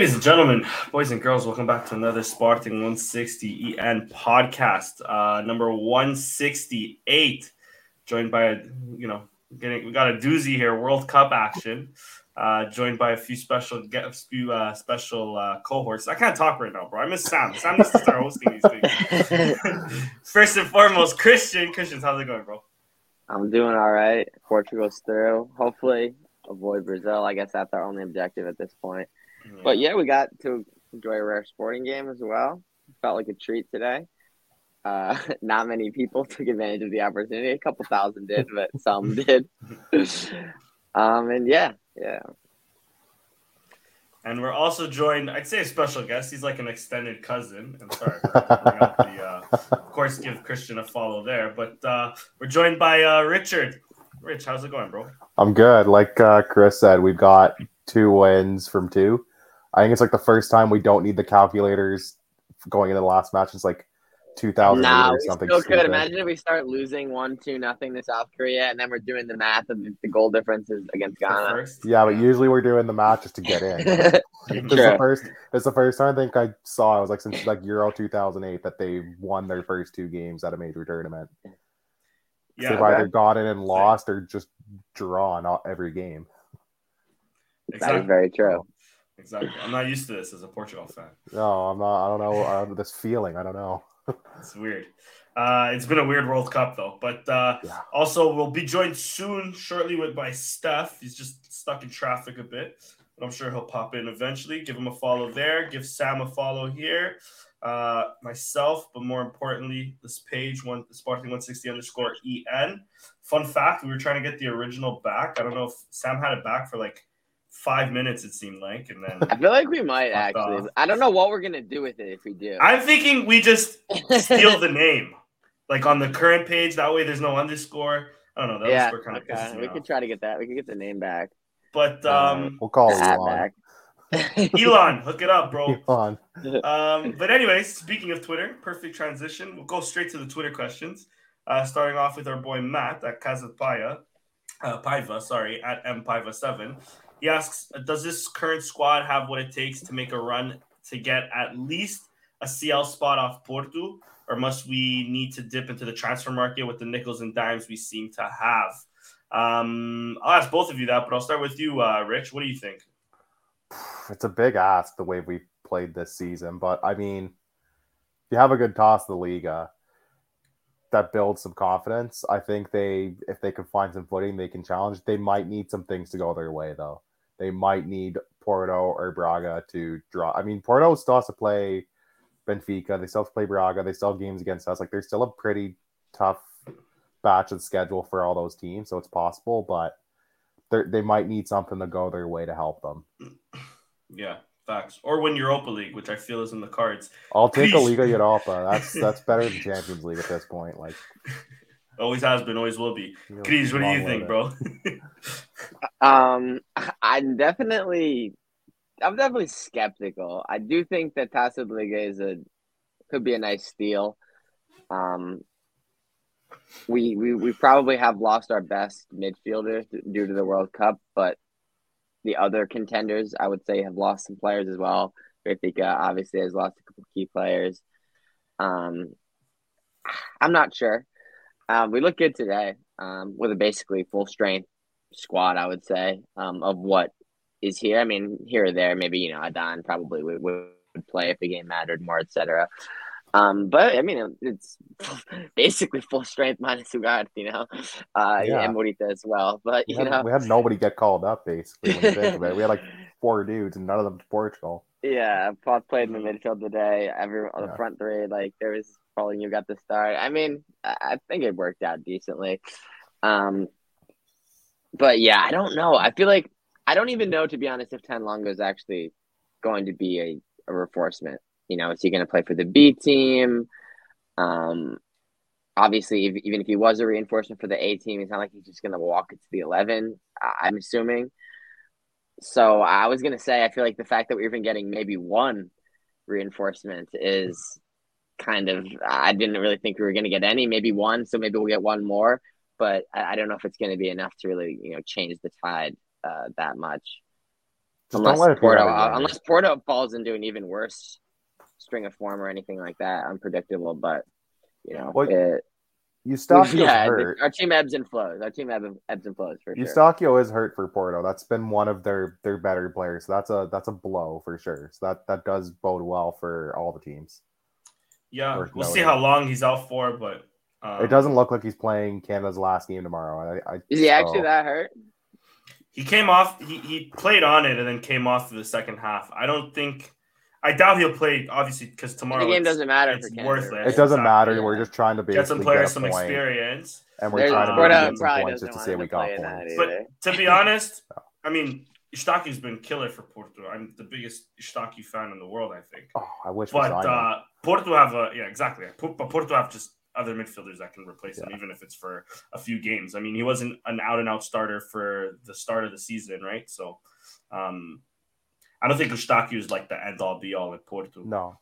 Ladies and gentlemen, boys and girls, welcome back to another Sporting 160 EN podcast, uh, number 168. Joined by, a, you know, getting we got a doozy here, World Cup action. Uh, joined by a few special get a few uh, special uh, cohorts. I can't talk right now, bro. I miss Sam. Sam needs to start hosting these things. First and foremost, Christian. Christian, how's it going, bro? I'm doing all right. Portugal's through. Hopefully, avoid Brazil. I guess that's our only objective at this point. Yeah. But yeah, we got to enjoy a rare sporting game as well. Felt like a treat today. Uh, not many people took advantage of the opportunity. A couple thousand did, but some did. um, and yeah, yeah. And we're also joined, I'd say a special guest. He's like an extended cousin. I'm sorry. the, uh, of course, give Christian a follow there. But uh, we're joined by uh, Richard. Rich, how's it going, bro? I'm good. Like uh, Chris said, we've got two wins from two. I think it's like the first time we don't need the calculators going into the last match. It's like 2000 nah, or something. Still could imagine if we start losing one two nothing to South Korea, and then we're doing the math of the goal differences against Ghana. Yeah, but usually we're doing the math just to get in. it's the first. It's the first time I think I saw. I was like since like Euro 2008 that they won their first two games at a major tournament. Yeah, they've either got in and lost or just drawn every game. Exactly. That is very true. Exactly. I'm not used to this as a Portugal fan. No, I'm not. I don't know. I don't, this feeling. I don't know. it's weird. Uh, it's been a weird World Cup though, but uh, yeah. also we'll be joined soon, shortly, with by Steph. He's just stuck in traffic a bit, but I'm sure he'll pop in eventually. Give him a follow there. Give Sam a follow here. Uh, myself, but more importantly, this page one Sporting 160 underscore en. Fun fact: we were trying to get the original back. I don't know if Sam had it back for like five minutes it seemed like and then i feel like we might actually off. i don't know what we're gonna do with it if we do i'm thinking we just steal the name like on the current page that way there's no underscore i don't know that yeah, kind okay. of we could try to get that we could get the name back but um we'll call Elon. back Elon, hook it up, bro. Elon. Um, but anyways, speaking of Twitter, perfect transition. We'll go straight to the Twitter questions. Uh, starting off with our boy Matt at Kazapaya, uh, Paiva, sorry, at mpaiva7. He asks, does this current squad have what it takes to make a run to get at least a CL spot off Porto, or must we need to dip into the transfer market with the nickels and dimes we seem to have? Um, I'll ask both of you that, but I'll start with you, uh, Rich. What do you think? It's a big ask the way we played this season, but I mean, if you have a good Taça da Liga, that builds some confidence. I think they, if they can find some footing, they can challenge. They might need some things to go their way, though they might need Porto or Braga to draw. I mean, Porto still has to play Benfica. They still have to play Braga. They still have games against us. Like, there's still a pretty tough batch of schedule for all those teams. So it's possible, but they might need something to go their way to help them. Yeah, facts. Or win Europa League, which I feel is in the cards. I'll take Please. a Liga Europa. That's that's better than Champions League at this point. Like Always has been, always will be. Chris, what do you think, bro? um, I'm definitely, I'm definitely skeptical. I do think that Taça Liga is a could be a nice steal. Um, we we we probably have lost our best midfielders due to the World Cup, but the other contenders, I would say, have lost some players as well. Benfica obviously has lost a couple key players. Um, I'm not sure. Um, we look good today um, with a basically full strength squad, I would say, um, of what is here. I mean, here or there, maybe, you know, Adan probably would, would play if the game mattered more, etc. Um, but I mean, it's basically full strength minus Ugarte, you know, uh, yeah. and Morita as well. But we you had, know, we had nobody get called up basically. When you think of it, we had like four dudes, and none of them to Portugal. Yeah, Pote played in the midfield today. Every on the front three, like there was probably you got the start. I mean, I think it worked out decently. Um, but yeah, I don't know. I feel like I don't even know to be honest if Tanlongo is actually going to be a, a reinforcement. You know, is he going to play for the B team? Um, obviously, if, even if he was a reinforcement for the A team, it's not like he's just going to walk into the eleven. I'm assuming. So I was going to say, I feel like the fact that we're even getting maybe one reinforcement is kind of I didn't really think we were going to get any, maybe one, so maybe we'll get one more, but I, I don't know if it's going to be enough to really you know change the tide uh, that much. unless Porto, uh, unless Porto falls into an even worse string of form or anything like that, unpredictable. But you know, well, it, Eustáquio's yeah, hurt. our team ebbs and flows. Our team ebbs and flows for Eustáquio sure. is hurt for Porto. That's been one of their their better players. So that's a that's a blow for sure. So that that does bode well for all the teams. Yeah, we'll noting. see how long he's out for, but um, it doesn't look like he's playing Canada's last game tomorrow. I, I, is he actually that hurt? He came off. He, he played on it and then came off for the second half. I don't think I doubt he'll play obviously because tomorrow the game doesn't matter. It's worthless. It doesn't matter. Yeah. We're just trying to get some players some experience, and we're There's, trying to get some points just to say we got points. But to be honest, I mean, Eustáquio's been killer for Porto. I'm the biggest Eustáquio fan in the world. I think. Oh, I wish. But uh, Porto have a yeah exactly. But Porto have just other midfielders that can replace yeah. him, even if it's for a few games. I mean, he wasn't an out and out starter for the start of the season, right? So. Um, I don't think Eustáquio is like the end all be all at Porto. No.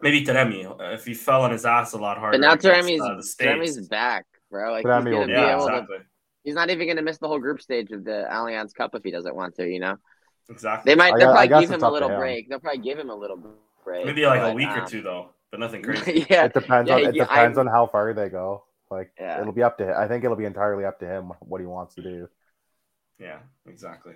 Maybe Taremi, uh, if he fell on his ass a lot harder. But now Taremi's, uh, Taremi's back, bro. Like Taremi he's, yeah, exactly. to, he's not even going to miss the whole group stage of the Allianz Cup if he doesn't want to, you know? Exactly. They might they'll probably give him a little break. They'll probably give him a little break. Maybe like but, a week um, or two though, but nothing crazy. yeah. It depends yeah, on it yeah, depends I'm, on how far they go. Like yeah. it'll be up to him. I think it'll be entirely up to him what he wants to do. Yeah, exactly.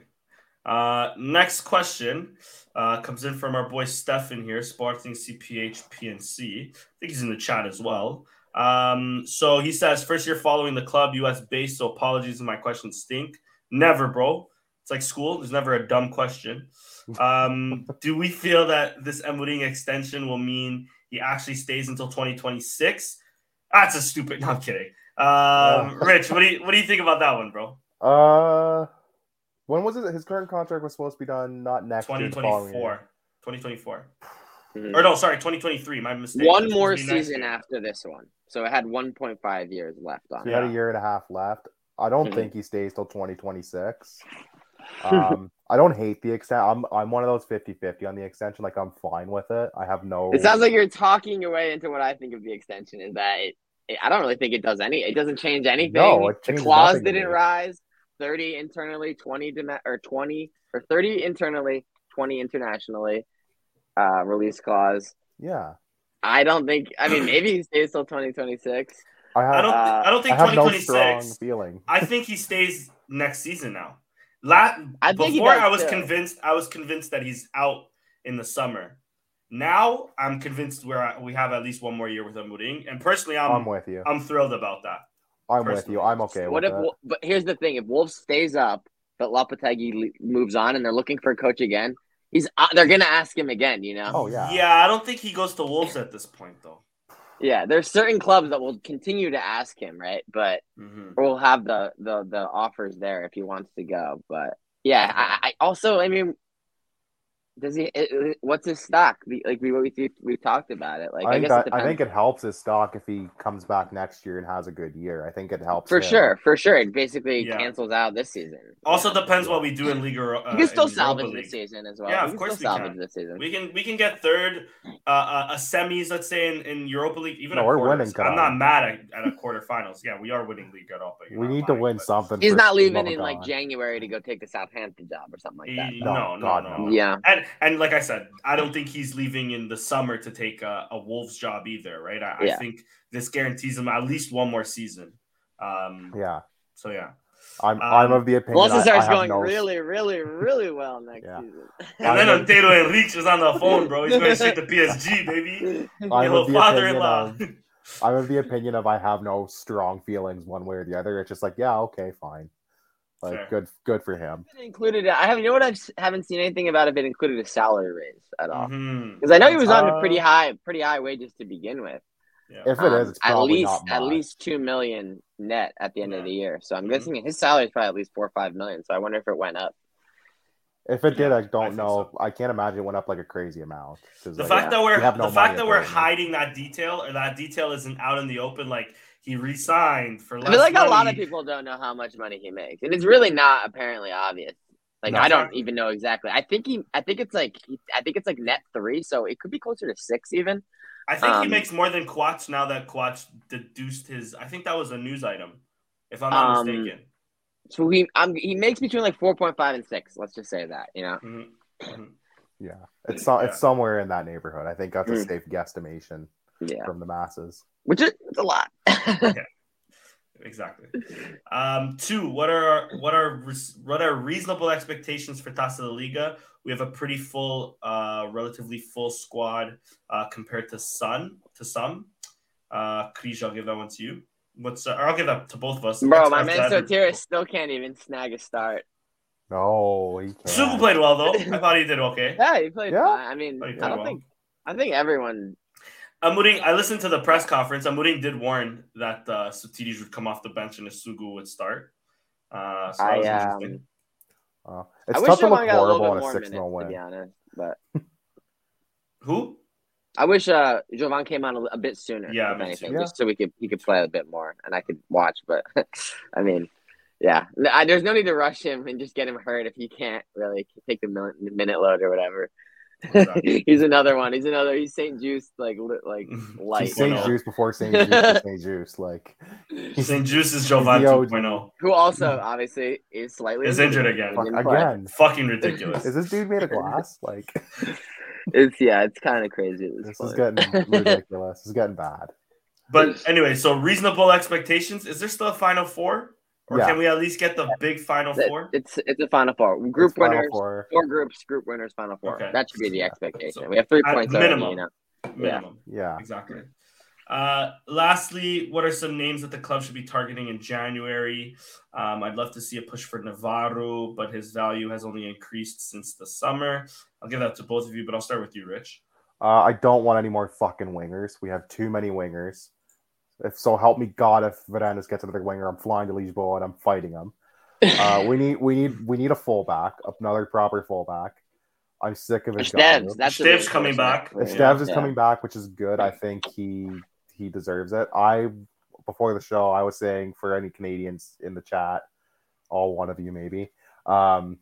Uh, next question uh, comes in from our boy Stefan here, Sporting CPH PNC. I think he's in the chat as well. Um, so he says, first year following the club, US based. So apologies if my questions stink. Never, bro. It's like school. There's never a dumb question. Um, do we feel that this Amorim extension will mean he actually stays until 2026? That's a stupid. No, I'm kidding. Um, Rich, what do you what do you think about that one, bro? Uh when was it? His current contract was supposed to be done not next 2024. 2024. Mm-hmm. Or no, sorry, 2023. My mistake. One more season after this one. So it had 1.5 years left on. So he had a year and a half left. I don't mm-hmm. think he stays till 2026. Um, I don't hate the extent. I'm I'm one of those 50-50 on the extension. Like I'm fine with it. I have no. It sounds like you're talking your way into what I think of the extension. Is that it? I don't really think it does any. It doesn't change anything. No, the clause didn't rise. 30 internally, 20 or 20 or 30 internally, 20 internationally. Uh, release clause. Yeah. I don't think. I mean, maybe he stays till 2026. I, have, I don't. Uh, I don't think I 2026. No feeling. I think he stays next season now. La- I before I was too. convinced. I was convinced that he's out in the summer. Now I'm convinced where we have at least one more year with Amorim, and personally, I'm, I'm with you. I'm thrilled about that. I'm with you. I'm okay. What if? That. But here's the thing: if Wolves stays up, but Lopetegui moves on, and they're looking for a coach again, he's uh, they're gonna ask him again. You know? Oh yeah. Yeah, I don't think he goes to Wolves at this point, though. Yeah, there's certain clubs that will continue to ask him, right? But mm-hmm. we'll have the the the offers there if he wants to go. But yeah, I, I also, I mean, does he? It, what's his stock? Like we we we talked about it. Like I, I guess that, I think it helps his stock if he comes back next year and has a good year. I think it helps for him. sure, for sure. It basically yeah. cancels out this season. Also yeah. depends what we do in Liga. Uh, you can still salvage this season as well. Yeah, of course we can. This season. We can we can get third, uh, uh, a semis. Let's say in, in Europa League, even no, we're winning. I'm not mad at, at a quarterfinals. Yeah, we are winning League Europa. We need to win something. He's not leaving in like January to go take the Southampton job or something like that. No, no, no. Yeah, and and like I said. I don't think he's leaving in the summer to take a, a Wolves job either, right? I, yeah. I, think this guarantees him at least one more season. Um, yeah. So yeah. I'm um, I'm of the opinion. Unless it starts going no... really, really, really well next yeah. season. And then Antero Henrique is on the phone, bro. He's going straight to PSG, baby. I'm of father-in-law. Of, I'm of the opinion of I have no strong feelings one way or the other. It's just like, yeah, okay, fine. Like Fair. good, good for him. Included, I have. You know what? I haven't seen anything about it. It included a salary raise at all because mm-hmm. I know he was on uh, pretty high, pretty high wages to begin with. Yeah. If it um, is, at least at least two million net at the end yeah. of the year. So I'm mm-hmm. guessing his salary is probably at least four or five million. So I wonder if it went up. If it did, I don't I know. So. I can't imagine it went up like a crazy amount. The like, fact that we're we no the fact that we're hiding that detail or that detail isn't out in the open, like he resigned for less. I feel like money. a lot of people don't know how much money he makes, and it's really not apparently obvious. Like no, I don't even know exactly. I think he. I think it's like. I think it's like net three, so it could be closer to six even. I think um, he makes more than Coates now that Coates deduced his. I think that was a news item, if I'm not um, mistaken. So he um, he makes between like four point five and six. Let's just say that you know. Mm-hmm. Yeah, it's so, it's somewhere in that neighborhood. I think that's a Mm. safe guesstimation Yeah, from the masses. which is it's a lot. Exactly. Um, two. What are what are what are reasonable expectations for Taça da Liga? We have a pretty full, uh, relatively full squad uh, compared to Sun to some. Uh, Krish, I'll give that one to you. What's uh, I'll give that to both of us. Bro, Let's- my man add- Sotiris still can't even snag a start. No, he Sugu can't. played well though. I thought he did okay. Yeah, he played Yeah? fine. I mean, I don't well. think I think everyone. Amorim, I listened to the press conference. Amorim did warn that uh, Sotiris would come off the bench and Sugu would start. Uh, so that I was um, interesting. Uh, I it's wish tough to look got a little horrible bit in a six minutes, 0 to be honest. But Who? I wish uh Jovan came on a, a bit sooner. Yeah, if anything, too. just so we could he could play a bit more and I could watch. But I mean, yeah, I, there's no need to rush him and just get him hurt if he can't really take the minute, minute load or whatever. Exactly. he's another one. He's another. He's Saint Juste like li- like light. He's St. Juste before St. Juice is St. Juste. Like, St. Juste is Jovan the 2.0. Who also obviously is slightly Is injured again. fuck, again, Fucking ridiculous. is this dude made of glass? Like, It's yeah, it's kind of crazy. This, this is getting ridiculous. It's getting bad. But anyway, so reasonable expectations. Is there still a final four? Or Yeah. can we at least get the big final four? It's it's a final four. Group It's Final winners, Four. four groups, group winners, final four. Okay. That should be the Yeah. expectation. So, we have three at points already, minimum. you know. Minimum. Yeah. Exactly. Uh, lastly, what are some names that the club should be targeting in January? Um, I'd love to see a push for Navarro, but his value has only increased since the summer. I'll give that to both of you, but I'll start with you, Rich. Uh, I don't want any more fucking wingers. We have too many wingers. If so, help me God, if Varandas gets another winger, I'm flying to Lisboa and I'm fighting him. Uh, we need, we need, we need a fullback, another proper fullback. I'm sick of it. Steves, that's the Steves coming question. back. If Yeah. Steves is Yeah. coming back, which is good, I think he he deserves it. I before the show, I was saying for any Canadians in the chat, all one of you maybe, um,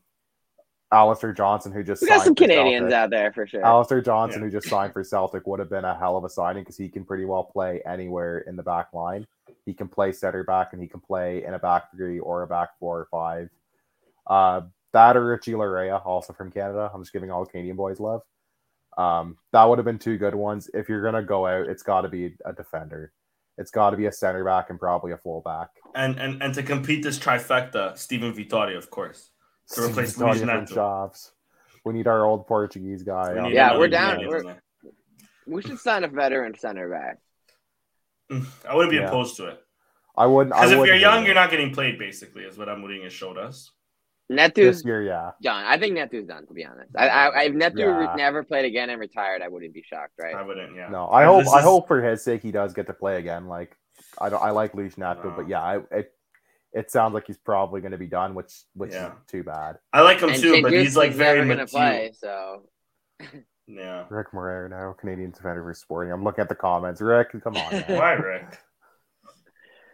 Alistair Johnston, who just We got some for Canadians Celtic. out there for sure. Alistair Johnston, Yeah. who just signed for Celtic, would have been a hell of a signing because he can pretty well play anywhere in the back line. He can play center back and he can play in a back three or a back four or five. Uh, that or Richie Laryea, also from Canada. I'm just giving all Canadian boys love. Um, that would have been two good ones. If you're gonna go out, it's got to be a defender. It's got to be a center back and probably a fullback. And and and to complete this trifecta, Steven Vitória, of course. To replace Steve Luis Neto. Jobs. We need our old Portuguese guy. We on need the Yeah, we're down. We're- We should sign a veteran center back. I wouldn't be Yeah. opposed to it. I wouldn't. Because if wouldn't you're young, hate you're not getting played, basically, is what Amorim has showed us. Neto's this year. Yeah, done. I think Neto's done. To be honest, I, I, if Neto Yeah. never played again and retired, I wouldn't be shocked. Right? I wouldn't, yeah. no. I And hope. I is- hope for his sake he does get to play again. Like I don't. I like Luis Neto, No. but yeah, I, it it sounds like he's probably going to be done, which which Yeah. is too bad. I like him and too, but he's like very never gonna mature. play. So Yeah. Rick Moreira now, Canadian defender for Sporting. I'm looking at the comments. Rick, come on. Man. Why, Rick?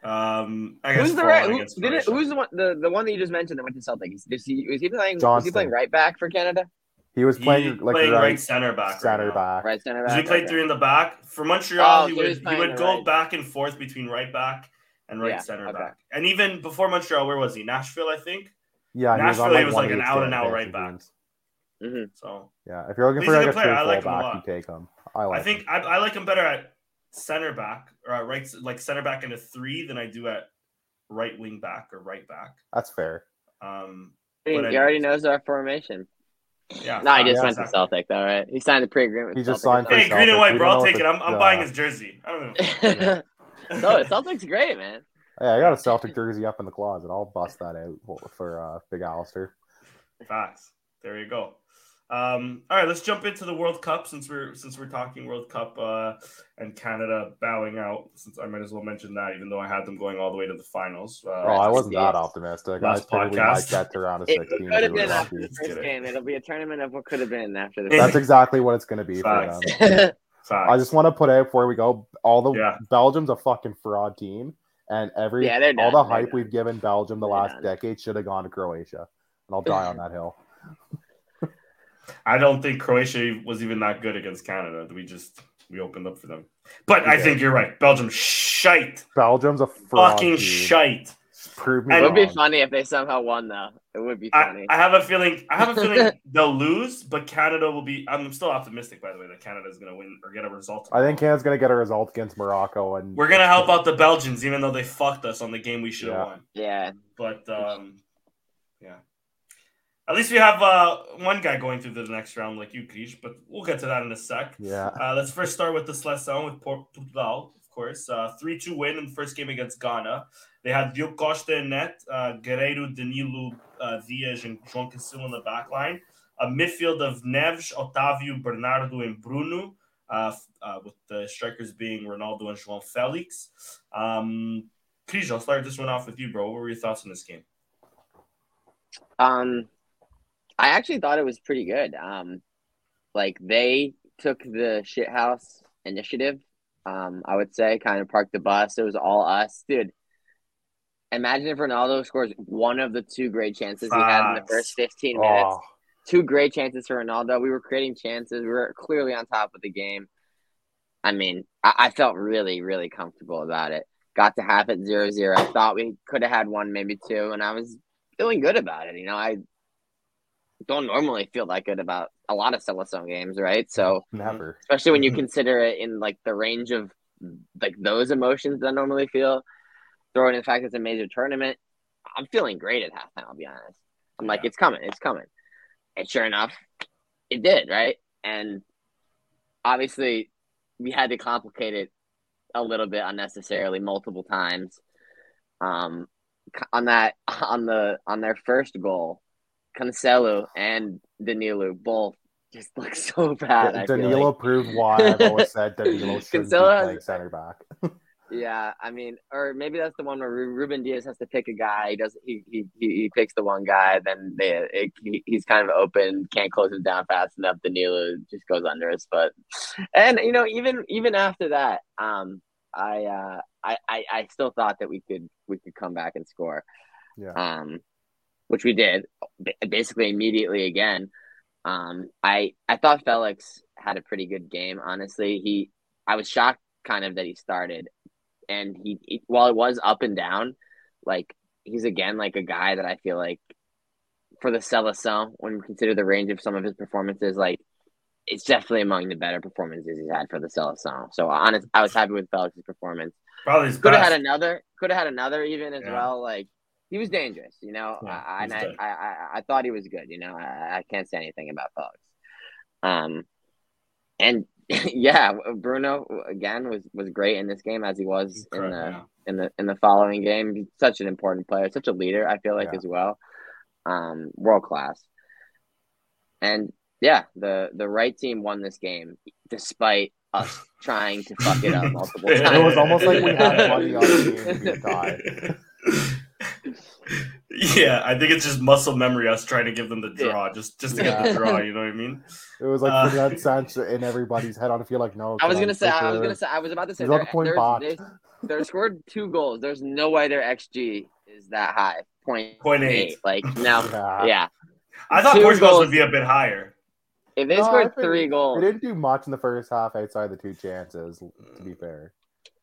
Um, I guess who's the right? Who, did it, who's the one? The, the one that you just mentioned that went to Celtic. Is, is he was he playing? Was he playing right back for Canada? He was He's playing like playing right, right center back. center right now. back. Right center Because back. he played okay. three in the back. For Montreal, Oh, he so would he's he playing would go right. back and forth between right back and right Yeah, center okay. back. And even before Montreal, where was he? Nashville, I think. Yeah, he was on, Nashville, he was like an out and out right back. teams. Mhm. So Yeah, if you're looking for a like a player. I like him a lot. you take him. I like. I think I, I like him better at center back or at right like center back in a three than I do at right wing back or right back. that's fair. Um, I mean, But he already anyways. knows our formation. yeah. No, he just yeah, went to exactly. Celtic though, right? He signed the pre-agreement. He just Celtic signed for Hey, green and white, We bro. I'll take it. I'm, I'm uh, buying his jersey. I don't know. No, Celtic's great, man. Hey, I got a Celtic jersey up in the closet. I'll bust that out for- for uh, Big Alistair. Facts. There you go. Um, all right, let's jump into the World Cup since we're since we're talking World Cup uh, and Canada bowing out. Since I might as well mention that, even though I had them going all the way to the finals. Uh, Oh, I wasn't that optimistic. Last I think we podcast. might get to round of It 16. could have been after lucky. the first game. It'll be a tournament of what could have been after the That's first. exactly what it's going to be for them. facts. I just want to put out before we go. All the Yeah. Belgium's a fucking fraud team, and every Yeah, all the hype we've given Belgium the They're last done. decade should have gone to Croatia, and I'll die on that hill. I don't think Croatia was even that good against Canada. We just we opened up for them. But I think you're right. Belgium shite. Belgium's a fraud Fucking team. shite. Prove me It would be funny if they somehow won, though. It would be funny. I, I have a feeling. I have a feeling they'll lose, but Canada will be. I'm still optimistic, by the way, that Canada is going to win or get a result. I think Canada's going to get a result against Morocco, and we're going to help out the Belgians, even though they fucked us on the game we should have Yeah. won. yeah. But um, yeah, at least we have uh, one guy going through the next round, like you, Krish. But we'll get to that in a sec. Yeah, Uh, let's first start with the Seleção with Portugal, course. Uh, 3 2 win in the first game against Ghana. They had Diogo Costa in net, uh, Guerreiro, Danilo, uh, Dias, and João Cancelo in the back line. A midfield of Neves, Otávio, Bernardo, and Bruno, uh, uh, with the strikers being Ronaldo and João Felix. Um, Krish, I'll start this one off with you, bro. What were your thoughts on this game? Um, I actually thought it was pretty good. Um, like they took the shithouse initiative. Um, I would say kind of parked the bus. It was all us, dude. Imagine if Ronaldo scores one of the two great chances he had in the first 15 minutes. Two great chances for Ronaldo. We were creating chances. We were clearly on top of the game. I mean, I, I felt really, really comfortable about it. Got to half at 0 0. I thought we could have had one, maybe two, and I was feeling good about it. You know, I don't normally feel that good about a lot of Seleção games, right? So, never. especially when you consider it in like the range of like those emotions that I normally feel, throwing in the fact it's a major tournament, I'm feeling great at halftime, I'll be honest. I'm like, it's coming, it's coming. And sure enough, it did, right? And obviously, we had to complicate it a little bit unnecessarily multiple times. Um, on that, on the on their first goal, Cancelo and Danilo both just look so bad. Danilo like. proved why I've always said Danilo shouldn't be playing center back. Yeah, I mean, or maybe that's the one where Ruben Dias has to pick a guy. He does. He he, he he picks the one guy. Then they it, he, he's kind of open. Can't close him down fast enough. Danilo just goes under his foot. And you know, even even after that, um, I uh, I, I I still thought that we could we could come back and score. Yeah. Um, which we did basically immediately again. Um, I I thought Felix had a pretty good game. Honestly, he I was shocked kind of that he started, and he, he while it was up and down, like he's again like a guy that I feel like for the Seleção when you consider the range of some of his performances, like it's definitely among the better performances he's had for the Seleção. So honest, I was happy with Felix's performance. Probably Could have had another. Could have had another even as Yeah. well. Like he was dangerous, you know. Yeah, I, and I. I, I, I thought he was good. You know, I, I can't say anything about Felix. Um, and yeah, Bruno again was was great in this game as he was in the yeah. in the in the following game. He's such an important player, such a leader. I feel like Yeah. as well, um, world class. And yeah, the the right team won this game despite us trying to fuck it up multiple times. It was almost like we had money on the game to tied. Yeah, I think it's just muscle memory. Us trying to give them the draw, just just to get the draw. You know what I mean? It was like Uh, for that sense in everybody's head. I don't feel like no. I was gonna on, say, take I was gonna say, I was about to say, He's on there, the point there's, box. they, they scored two goals. There's no way their xG is that high. Point Point eight. eight. Like no, Yeah. yeah. I thought Two Portugal's goals. would be a bit higher. If they No, scored think three They goals, didn't do much in the first half outside the two chances. To be fair,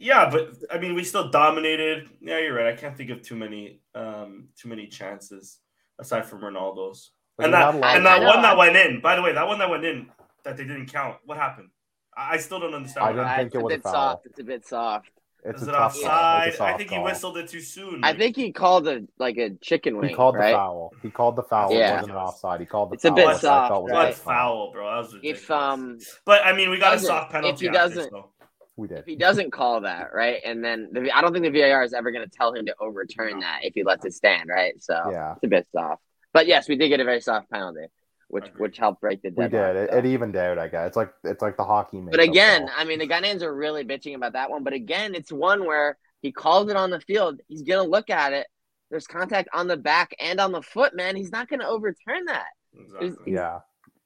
Yeah, but I mean, we still dominated. Yeah, you're right. I can't think of too many, um, too many chances aside from Ronaldo's. Like, and that had a lot and that one that went in. By the way, that one that went in that they didn't count. What happened? I, I still don't understand. I what didn't happened. think it it's a was a bit foul. soft. It's a bit soft. it's Is a it tough call. offside? It's a I soft think he call. whistled it too soon. I think he called a like a chicken wing. He called right? the foul. He called the foul. Yeah. It wasn't an offside. He called the It's a foul. bit which I soft, felt was a what right? foul. foul, bro? That was ridiculous. If um but I mean, we got a doesn't- soft if penalty. he after, doesn't- so. We did. if he doesn't call that right, and then the, I don't think the VAR is ever going to tell him to overturn that if he lets it stand, right? So Yeah, it's a bit soft. But yes, we did get a very soft penalty, which Agreed. which helped break the we deadlock. did. It, so. it evened out. I guess it's like it's like the hockey. But again, call. I mean, the Ghanaians are really bitching about that one. But again, it's one where he calls it on the field. He's gonna look at it. There's contact on the back and on the foot, man. He's not gonna overturn that. Exactly. yeah,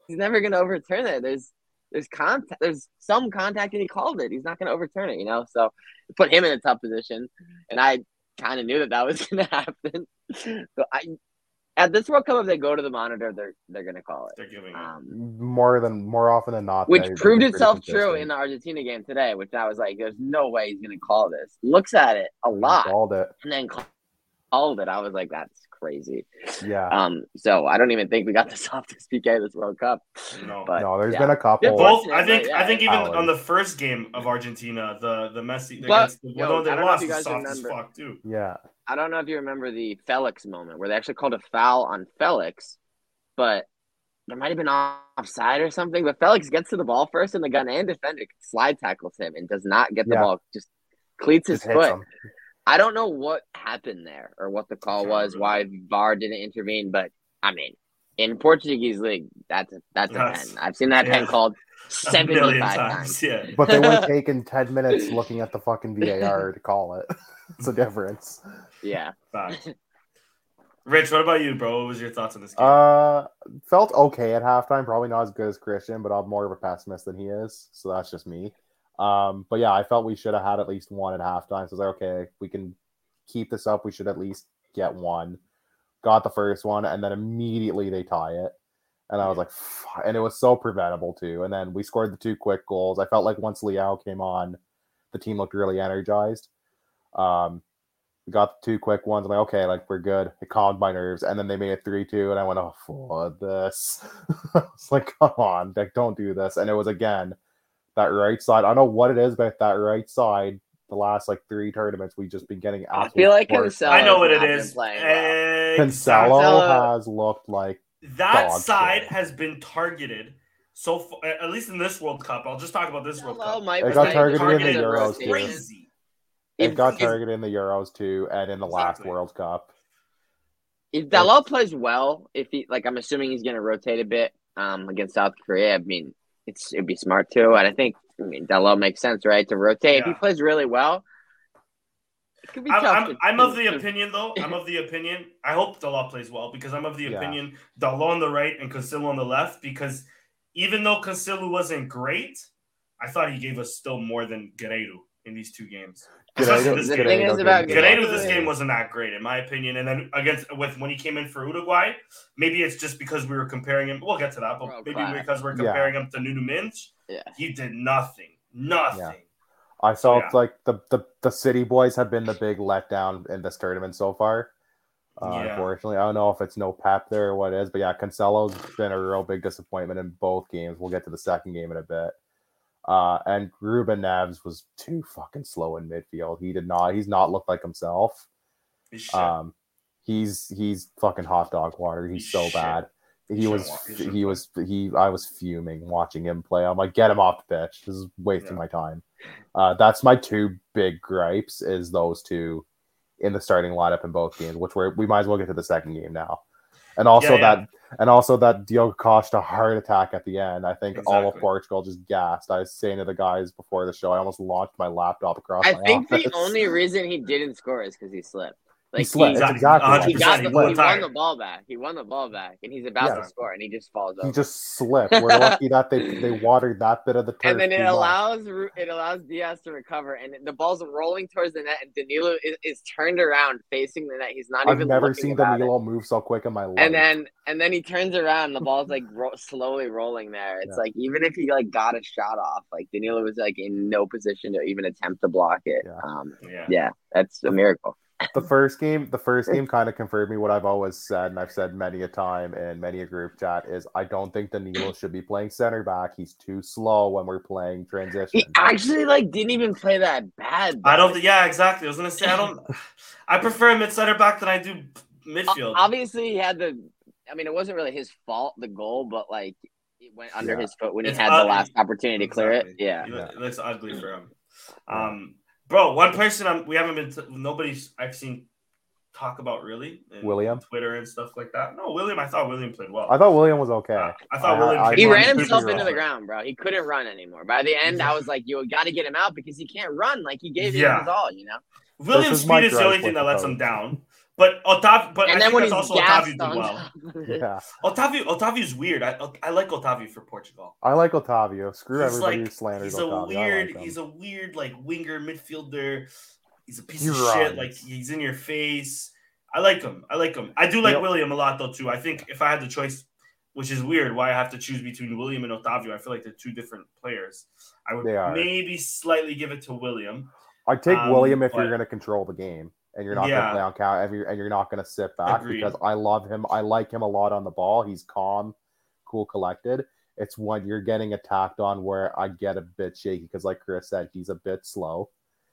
He's never gonna overturn it. There's there's contact. There's some contact, and he called it. He's not gonna overturn it. You know, so put him in a tough position, and I kind of knew that that was gonna happen. So I, at this World Cup, if they go to the monitor, they're they're gonna call it. They're giving. Um, more than more often than not, which proved itself true in the Argentina game today, which I was like, there's no way he's going to call this. Looks at it a He lot Called it. and then called it, I was like, that's crazy. Yeah. Um. So I don't even think we got the softest PK this World Cup. No. But no, there's yeah. been a couple. Both, I think. yeah, I think even Hours. on the first game of Argentina, the the Messi But, against the, yo, they I don't know if lost, you was guys soft as fuck too. Yeah. I don't know if you remember the Felix moment where they actually called a foul on Felix, but there might have been offside or something. But Felix gets to the ball first, and the gun and defender slide tackles him and does not get the Yeah. ball. Just cleats his Just hits foot. him. I don't know what happened there or what the call was, remember. why VAR didn't intervene. But I mean, in Portuguese league, that's a, that's a pen. I've seen that pen called A seventy million five times. times. Yeah. But they would have taken 10 minutes looking at the fucking VAR to call it. It's a difference. Yeah, Facts. Rich, what about you, bro? What was your thoughts on this game? Uh, felt okay at halftime. Probably not as good as Christian, but I'm more of a pessimist than he is. So that's just me. Um, but yeah, I felt we should have had at least one at halftime. So I was like, okay, we can keep this up. We should at least get one. Got the first one, and then immediately they tie it. And I was like, and it was so preventable too. And then we scored the two quick goals. I felt like once Leão came on, the team looked really energized. Um, we got the two quick ones. I'm like, okay, like we're good. It calmed my nerves. And then they made it 3 2. And I went, oh, for this. I was like, come on, like, don't do this. And it was again that right side. I don't know what it is about that right side. The last like three tournaments, we've just been getting I feel like torched. Cancelo- I know what it is. not been is. well. Exactly. Cancelo Cancelo- has looked like That side shit. has been targeted. So f- at least in this World Cup, I'll just talk about this World Cup. It got like targeted in the Euros, too. Crazy. it If- got if- targeted in the Euros too, and in the last Exactly. World Cup. If Dalot plays well, if he like, I'm assuming he's going to rotate a bit um against South Korea. I mean, it's it'd be smart too, and I think I mean Dalot makes sense, right? To rotate. If he plays really well, it could be I'm, tough. I'm, to- I'm of the to- opinion, though. I'm of the opinion. I hope Dalot plays well because I'm of the Yeah. opinion Dalot on the right and Cancelo on the left. Because even though Cancelo wasn't great, I thought he gave us still more than Guerreiro in these two games. Especially Guerreiro- this the game. thing is Guerreiro about didn't Guerreiro do this game wasn't that great in my opinion. And then against with when he came in for Uruguay, maybe it's just because we were comparing him. We'll get to that, but World maybe class. because we're Yeah. comparing him to Nuno Mendes, Yeah. he did nothing, nothing. I felt yeah. like the, the the City boys have been the big letdown in this tournament so far. Uh, Yeah. Unfortunately, I don't know if it's no pep there or what it is, but yeah, Cancelo's been a real big disappointment in both games. We'll get to the second game in a bit. Uh, and Ruben Neves was too fucking slow in midfield. He did not. He's not looked like himself. He's. Um, he's he's fucking hot dog water. He's He's so shit. bad. He He was he was he. I was fuming watching him play. I'm like, get him off the pitch. This is wasting Yeah. my time. Uh, that's my two big gripes. Is those two in the starting lineup in both games, which we're, we might as well get to the second game now. And also Yeah, yeah. that and also that Diogo Costa heart attack at the end. I think all of Portugal just gassed. I was saying to the guys before the show, I almost launched my laptop across I my think the only reason he didn't score is because he slipped. Like slipped. he, Exactly. exactly A that. he got percent. the, He he won the ball back. He won the ball back, and he's about Yeah. to score, and he just falls over. He just slipped. We're lucky that they they watered that bit of the turf. and then it allows Ru- it allows Dias to recover, and the ball's rolling towards the net, and Danilo is, is turned around facing the net. He's not even. I've never seen about it. Danilo move so quick in my life. And then and then he turns around, and the ball's like ro- slowly rolling there. It's Yeah. like even if he like got a shot off, like Danilo was like in no position to even attempt to block it. Yeah. Um, Yeah. yeah, that's a miracle. The first game, the first game kind of confirmed me what I've always said, and I've said many a time in many a group chat is I don't think the Danilo should be playing center back. He's too slow when we're playing transition. He actually like didn't even play that bad. I don't. Yeah, exactly. I was gonna say I don't. I prefer him at center back than I do midfield. Obviously, he had the. I mean, it wasn't really his fault the goal, but like it went under Yeah. his foot when It's he had ugly. the last opportunity to clear it. Exactly. Yeah, He Yeah. it looks ugly for him. Um, bro, one person I'm, we haven't been. T- nobody's I've seen talk about really. William? Twitter and stuff like that. No, William. I thought William played well. I thought William was okay. Uh, I thought I- William. I- came he ran himself into the ground, bro. He couldn't run anymore. By the end, I was like, "You got to get him out because he can't run. Like he gave Yeah. you his all, you know." William's This is my speed is the only thing that lets him down. But Otavio, but and I then think when that's also Otavio did well. top of it. Yeah, Otavio, Otavio's weird. I I like Otavio for Portugal. I like Otavio. Screw He's everybody like who slanders he's a Otavio. I weird like he's a weird like winger midfielder. He's a piece He of shit. Like he's in your face. I like him. I like him. I do like Yep. William a lot though too. I think if I had the choice, which is weird, why I have to choose between William and Otavio, I feel like they're two different players. I would maybe slightly give it to William. I'd take um, William if but- you're going to control the game and you're not Yeah. going to play on count, you're, and you're not going to sit back Agreed. because I love him. I like him a lot on the ball. He's calm, cool, collected. It's when you're getting attacked on where I get a bit shaky because, like Chris said, he's a bit slow.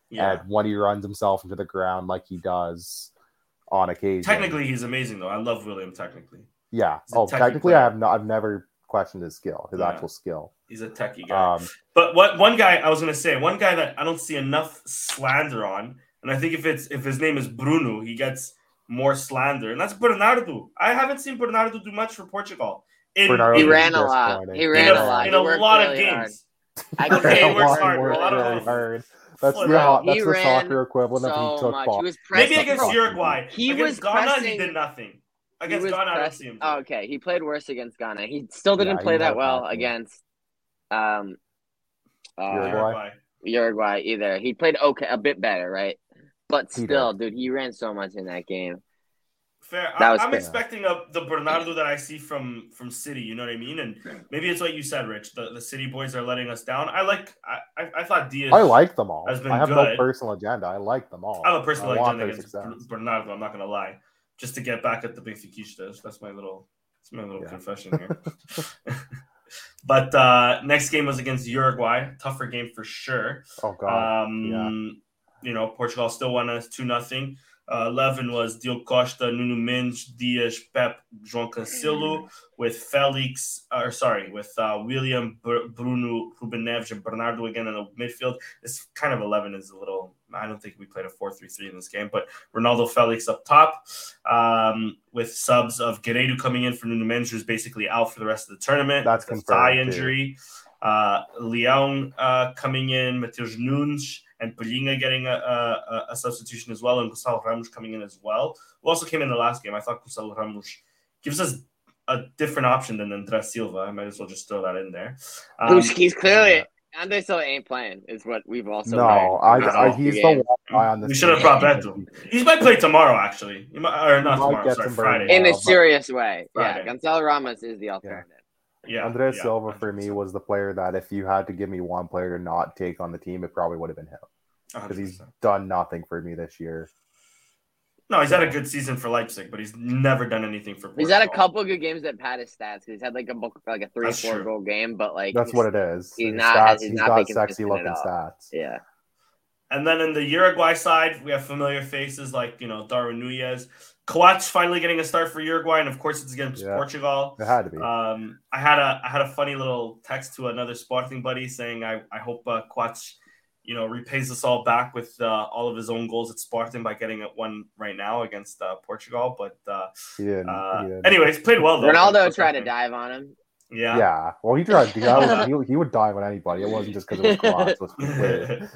Yeah. And when he runs himself into the ground like he does on occasion, Technically, he's amazing though. I love William. Technically, yeah. Oh, technically, player. I have not. I've never questioned his skill, his Yeah. actual skill. he's a techie guy. Um, But what one guy I was gonna say, one guy that I don't see enough slander on, and I think if it's if his name is Bruno, he gets more slander, and that's Bernardo. I haven't seen Bernardo do much for Portugal. In, Bernardo He in, was ran a lot. He ran a, a lot. in He a worked lot of really hard. games. I can Okay, say he works worked hard, really a lot of hard. That's Flip the, out. that's He the soccer equivalent of he took much. He was. Maybe against Fuck. Uruguay. He against was Ghana, he did nothing. Against was Ghana, I don't see him. oh, okay, he played worse against Ghana. He still didn't Yeah, play that well that, yeah. against um uh, Uruguay. Uruguay. Uruguay either. He played okay, a bit better, right? But He still, dude, he ran so much in that game. Fair. That I, was I'm fair. expecting a, the Bernardo that I see from from City. You know what I mean? And maybe it's what you said, Rich. The, the City boys are letting us down. I like. I, I, I thought Dias. I like them all. Has been I have no personal agenda. I like them all. I have a personal I agenda against success. Bernardo. I'm not gonna lie. Just to get back at the big Benfiquistas. That's my little. That's my little Yeah. confession here. but uh next game was against Uruguay. Tougher game for sure. Oh god. Um, you know, Portugal still won us two nothing. Uh, Eleven was Diogo Costa, Nuno Mendes, Dias, Pep, João Cancelo, with Felix, or sorry, with uh, William, Br- Bruno, Ruben Neves, and Bernardo again in the midfield. This kind of eleven is a little. I don't think we played a 4-3-3 in this game, but Ronaldo Felix up top, um, with subs of Guerreiro coming in for Nuno Mendes, who's basically out for the rest of the tournament. That's with a thigh confirmed, too. injury. Uh, Leão uh, coming in, Mateus Nunes and Pelinha getting a, a, a substitution as well, and Gonçalo Ramos coming in as well. Who also came in the last game. I thought Gonçalo Ramos gives us a different option than André Silva. I might as well just throw that in there. Um, Who's he's clearly Andre still ain't playing, is what we've also no. I, I, he's the Game. one guy on this. we should have team. brought Beto. He might play tomorrow, actually. He might, or not Might tomorrow. get Sorry, Friday. burn. in a serious way. Friday. Yeah, Gonçalo Ramos is the alternative. Yeah, Andres yeah, Silva for me 100%. was the player that if you had to give me one player to not take on the team, it probably would have been him because he's done nothing for me this year. No, he's had a good season for Leipzig, but he's never done anything for. He's had a Portugal. couple good games that pad his stats. He's had like a book, like a three, That's four true. goal game, but like That's what it is. he's His not- stats, he's he's not got sexy looking stats. Yeah, And then in the Uruguay side, we have familiar faces like you know Darwin Nunez, Coates finally getting a start for Uruguay, and of course it's against Yeah. Portugal. It had to be. Um, I had a I had a funny little text to another Sporting buddy saying I I hope uh, Coates, you know, repays us all back with uh, all of his own goals at Sporting by getting it one right now against uh, Portugal. But uh, he didn't. uh, he didn't. anyways, played well though. Ronaldo tried to dive on him. Yeah. Yeah. Well, he tried. He, that was, he, he would dive on anybody. It wasn't just because it was Coates. Let's be clear.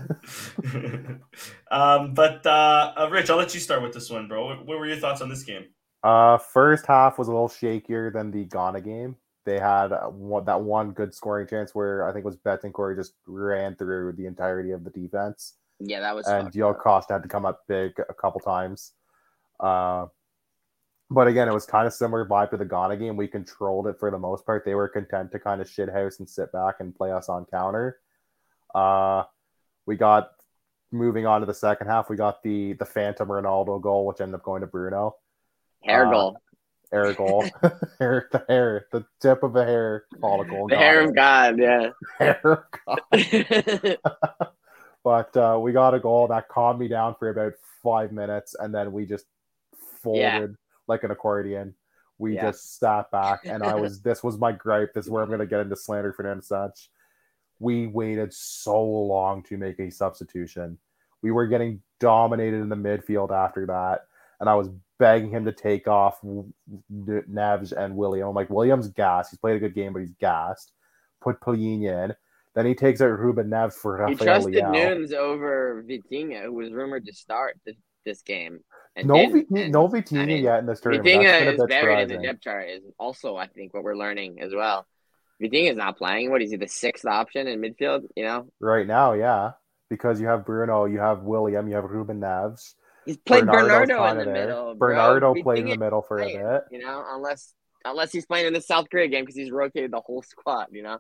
um, but uh, uh, Rich, I'll let you start with this one, bro. What, what were your thoughts on this game? Uh, first half was a little shakier than the Ghana game. They had uh, one, that one good scoring chance where I think it was Bentancur just ran through the entirety of the defense, Yeah, that was. and fucked Diogo. Costa had to come up big a couple times. Uh, but again, it was kind of similar vibe to the Ghana game. We controlled it for the most part. They were content to kind of shit house and sit back and play us on counter. Uh, we got moving on to the second half. We got the the Phantom Ronaldo goal, which ended up going to Bruno. hair uh, goal. Hair goal, hair, the hair, the tip of a hair follicle. The got hair of God. Yeah. hair. of God. But uh, we got a goal that calmed me down for about five minutes, and then we just folded Yeah. Like an accordion. We Yeah. just sat back, and I was. this was my gripe. This is where I'm going to get into slander Fernando such. We waited so long to make a substitution. We were getting dominated in the midfield after that, and I was begging him to take off Neves and William. I'm like, William's gassed. He's played a good game, but he's gassed. Put Palhinha in. Then he takes out Ruben Neves for he Rafael trusted Leao. Nunes over Vitinha, who was rumored to start this, this game. And No. And, no Vitinha I mean, yet in this tournament. Vitinha is buried in the surprising. depth chart. Is also, I think, what we're learning as well. Vitinha is not playing. What is he? The sixth option in midfield. You know, Right now, yeah. Because you have Bruno, you have William, you have Ruben Neves. he's played Bernardo in the there. middle. bro. Bernardo played in the middle for a bit. You know, unless unless he's playing in the South Korea game because he's rotated the whole squad. You know,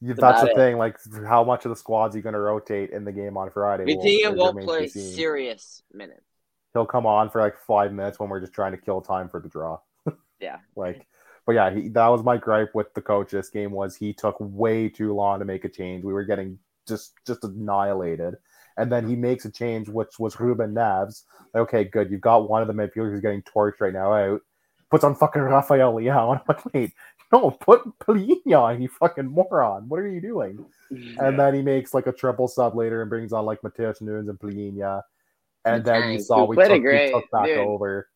That's That's the it. thing. Like, how much of the squad's he going to rotate in the game on Friday? Vitinha it won't play serious minutes. He'll come on for like five minutes when we're just trying to kill time for the draw. Yeah. like, but yeah, he, that was my gripe with the coach this game was he took way too long to make a change. We were getting just just annihilated. And then he makes a change, which was Ruben Neves. Like, okay, good. You've got one of the midfielders who's getting torched right now out. Puts on fucking Rafael Leão. I'm like, wait, no, put on you fucking moron. What are you doing? Yeah. And then he makes like a triple sub later and brings on like Mateus Nunes and Palhinha. And then you saw we took, great, we took back dude. over.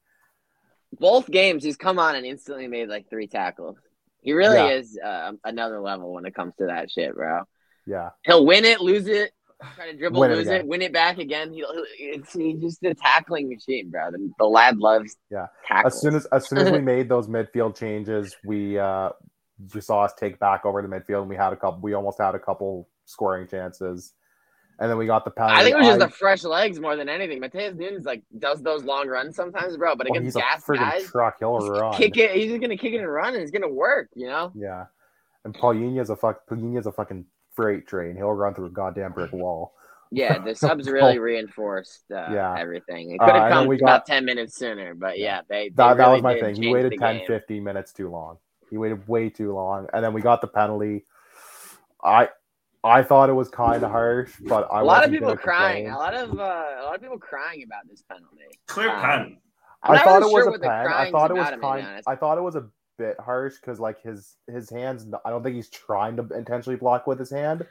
Both games, he's come on and instantly made like three tackles. He really Yeah. is uh, another level when it comes to that shit, bro. Yeah. He'll win it, lose it, try to dribble, Win it lose again. it, win it back again. He'll, he'll- it's he's just a tackling machine, bro. The, the lad loves Yeah. tackles. As soon as as soon as we made those midfield changes, we uh you saw us take back over the midfield and we had a couple we almost had a couple scoring chances. And then we got the penalty. I think it was just the fresh legs more than anything. Mateus Nunes like does those long runs sometimes, bro. But well, against he's a gas guys, truck. He'll run. kick it. He's just gonna kick it and run, and it's gonna work. You know. Yeah. And Paulinho's a fuck Paulinho's a fucking freight train. He'll run through a goddamn brick wall. Yeah, the subs really reinforced uh, Yeah. everything. It Uh, could have then come we about ten minutes sooner, but yeah, they. they That, that was my thing. He waited the 10, game. 15 minutes too long. He waited way too long. And then we got the penalty. I I thought it was kind of harsh, but I a lot of people crying. complain. A lot of uh, a lot of people crying about this penalty. Clear Um, pen. I'm I thought it was a pen. I thought it was about, to be kind. I thought it was a bit harsh because like his his hands. I don't think he's trying to intentionally block with his hand,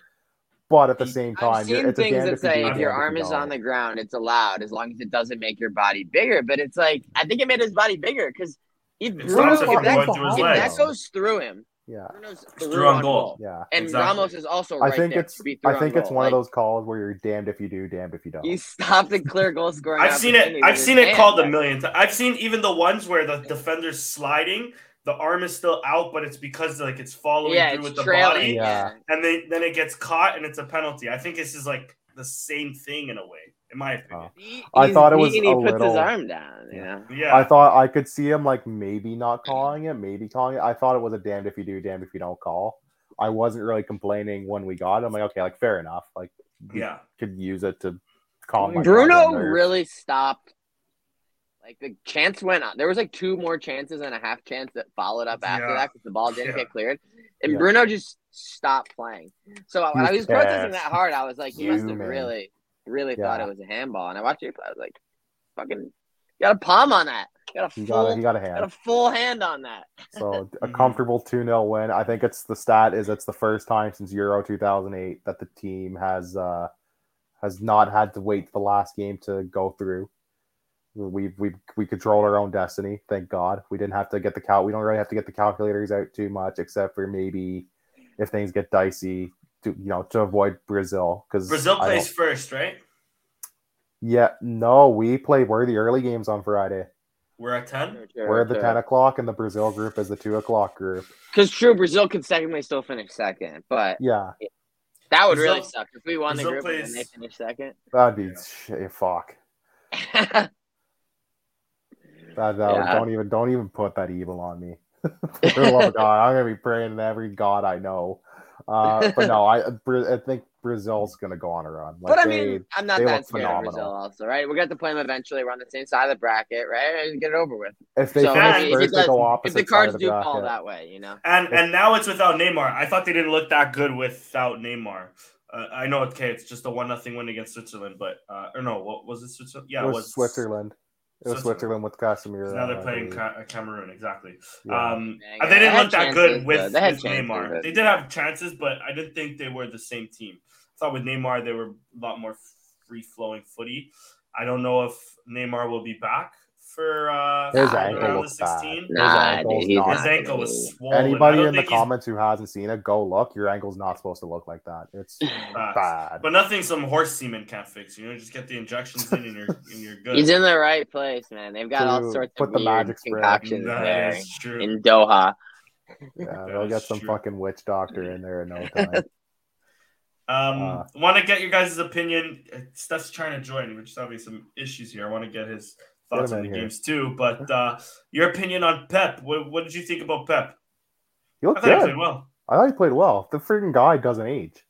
but at the same time, I've seen it's things that say if your arm is on the ground, it's allowed as long as it doesn't make your body bigger. But it's like I think it made his body bigger because if Bruno, if that, going through his if that goes through him, Yeah, Bruno's through, through on on goal. yeah. And Exactly. Ramos is also I think there it's. to be I think on it's goal. one of those calls where you're damned if you do, damned if you don't. You stopped a clear goal scoring. I've seen it. I've seen his it called a million times. I've seen even the ones where the defender's sliding, the arm is still out, but it's because like it's following Yeah, through it's with the body, Yeah. and then then it gets caught and it's a penalty. I think this is like the same thing in a way, in my opinion. Oh. He, I thought it was he a puts his little- arm down. You Yeah. know. Yeah, I thought I could see him like maybe not calling it, maybe calling it. I thought it was a damned if you do, damned if you don't call. I wasn't really complaining when we got it. I'm like, okay, like fair enough. Like, yeah. could use it to calm my Bruno really stopped. Like the chance went on. There was like two more chances and a half chance that followed up after Yeah. that because the ball didn't Yeah. get cleared, and Yeah. Bruno just stopped playing. So when I was protesting pissed. that hard, I was like, he must have Fuming. Really, really thought it was a handball. And I watched it. I was like, fucking, got a palm on that. You got a He full, got a, he got a got a hand. full hand on that. So a Mhm. comfortable 2 0 win. I think it's the stat is it's the first time since Euro 2008 that the team has uh has not had to wait the last game to go through. We we we control our own destiny, thank God. We didn't have to get the cal we don't really have to get the calculators out too much except for maybe if things get dicey to you know to avoid Brazil because Brazil plays first, right? Yeah, no, we play we're the early games on Friday. We're at ten. We're at the 10 o'clock and the Brazil group is the two o'clock group. Because true, Brazil could secondly still finish second, but Yeah, that would Brazil- really suck if we won the Brazil group and they plays- finished second. that'd be Yeah. shit, eh, fuck. That, that Yeah. don't even don't even put that evil on me. For the love of God, I'm gonna be praying to every god I know. Uh, but no, I I think Brazil's gonna go on a run. Like but I they, mean, I'm not that look scared of. Brazil, also, right? We're going to play them eventually. We're on the same side of the bracket, right? And get it over with. if they so Yeah, finish if first, it they go opposite If the side cards of the do fall that way, you know. And and now it's without Neymar. I thought they didn't look that good without Neymar. Uh, I know okay, it's just a one nothing win against Switzerland, but uh, or no, what was it? Switzerland? Yeah, it was Switzerland. It was Switzerland. Switzerland with Casemiro. Now they're playing believe. Ca- Cameroon, exactly. Yeah. Um, Yeah, and they they didn't had look that chances, good with, They with Neymar. but- They did have chances, but I didn't think they were the same team. I thought with Neymar they were a lot more free flowing footy. I don't know if Neymar will be back for uh, His ankle around the looks bad. 16. His ankle's dude, not- not His ankle was swollen. Anybody in the think he's- comments who hasn't seen it, go look. Your ankle's not supposed to look like that. It's bad. But nothing some horse semen can't fix. You know, just get the injections in and you're and you're good. He's in the right place, man. They've got all Dude, sorts put of the weird magic spray. concoctions That there is true. in Doha. Yeah, That they'll get some true. fucking witch doctor in there in no time. Um, Uh, want to get your guys' opinion. Uh, Steph's trying to join. We're just having some issues here. I want to get his thoughts on the here. games too. But uh, your opinion on Pep? What, what did you think about Pep? He I looked thought he good. played well. I thought he played well. The freaking guy doesn't age.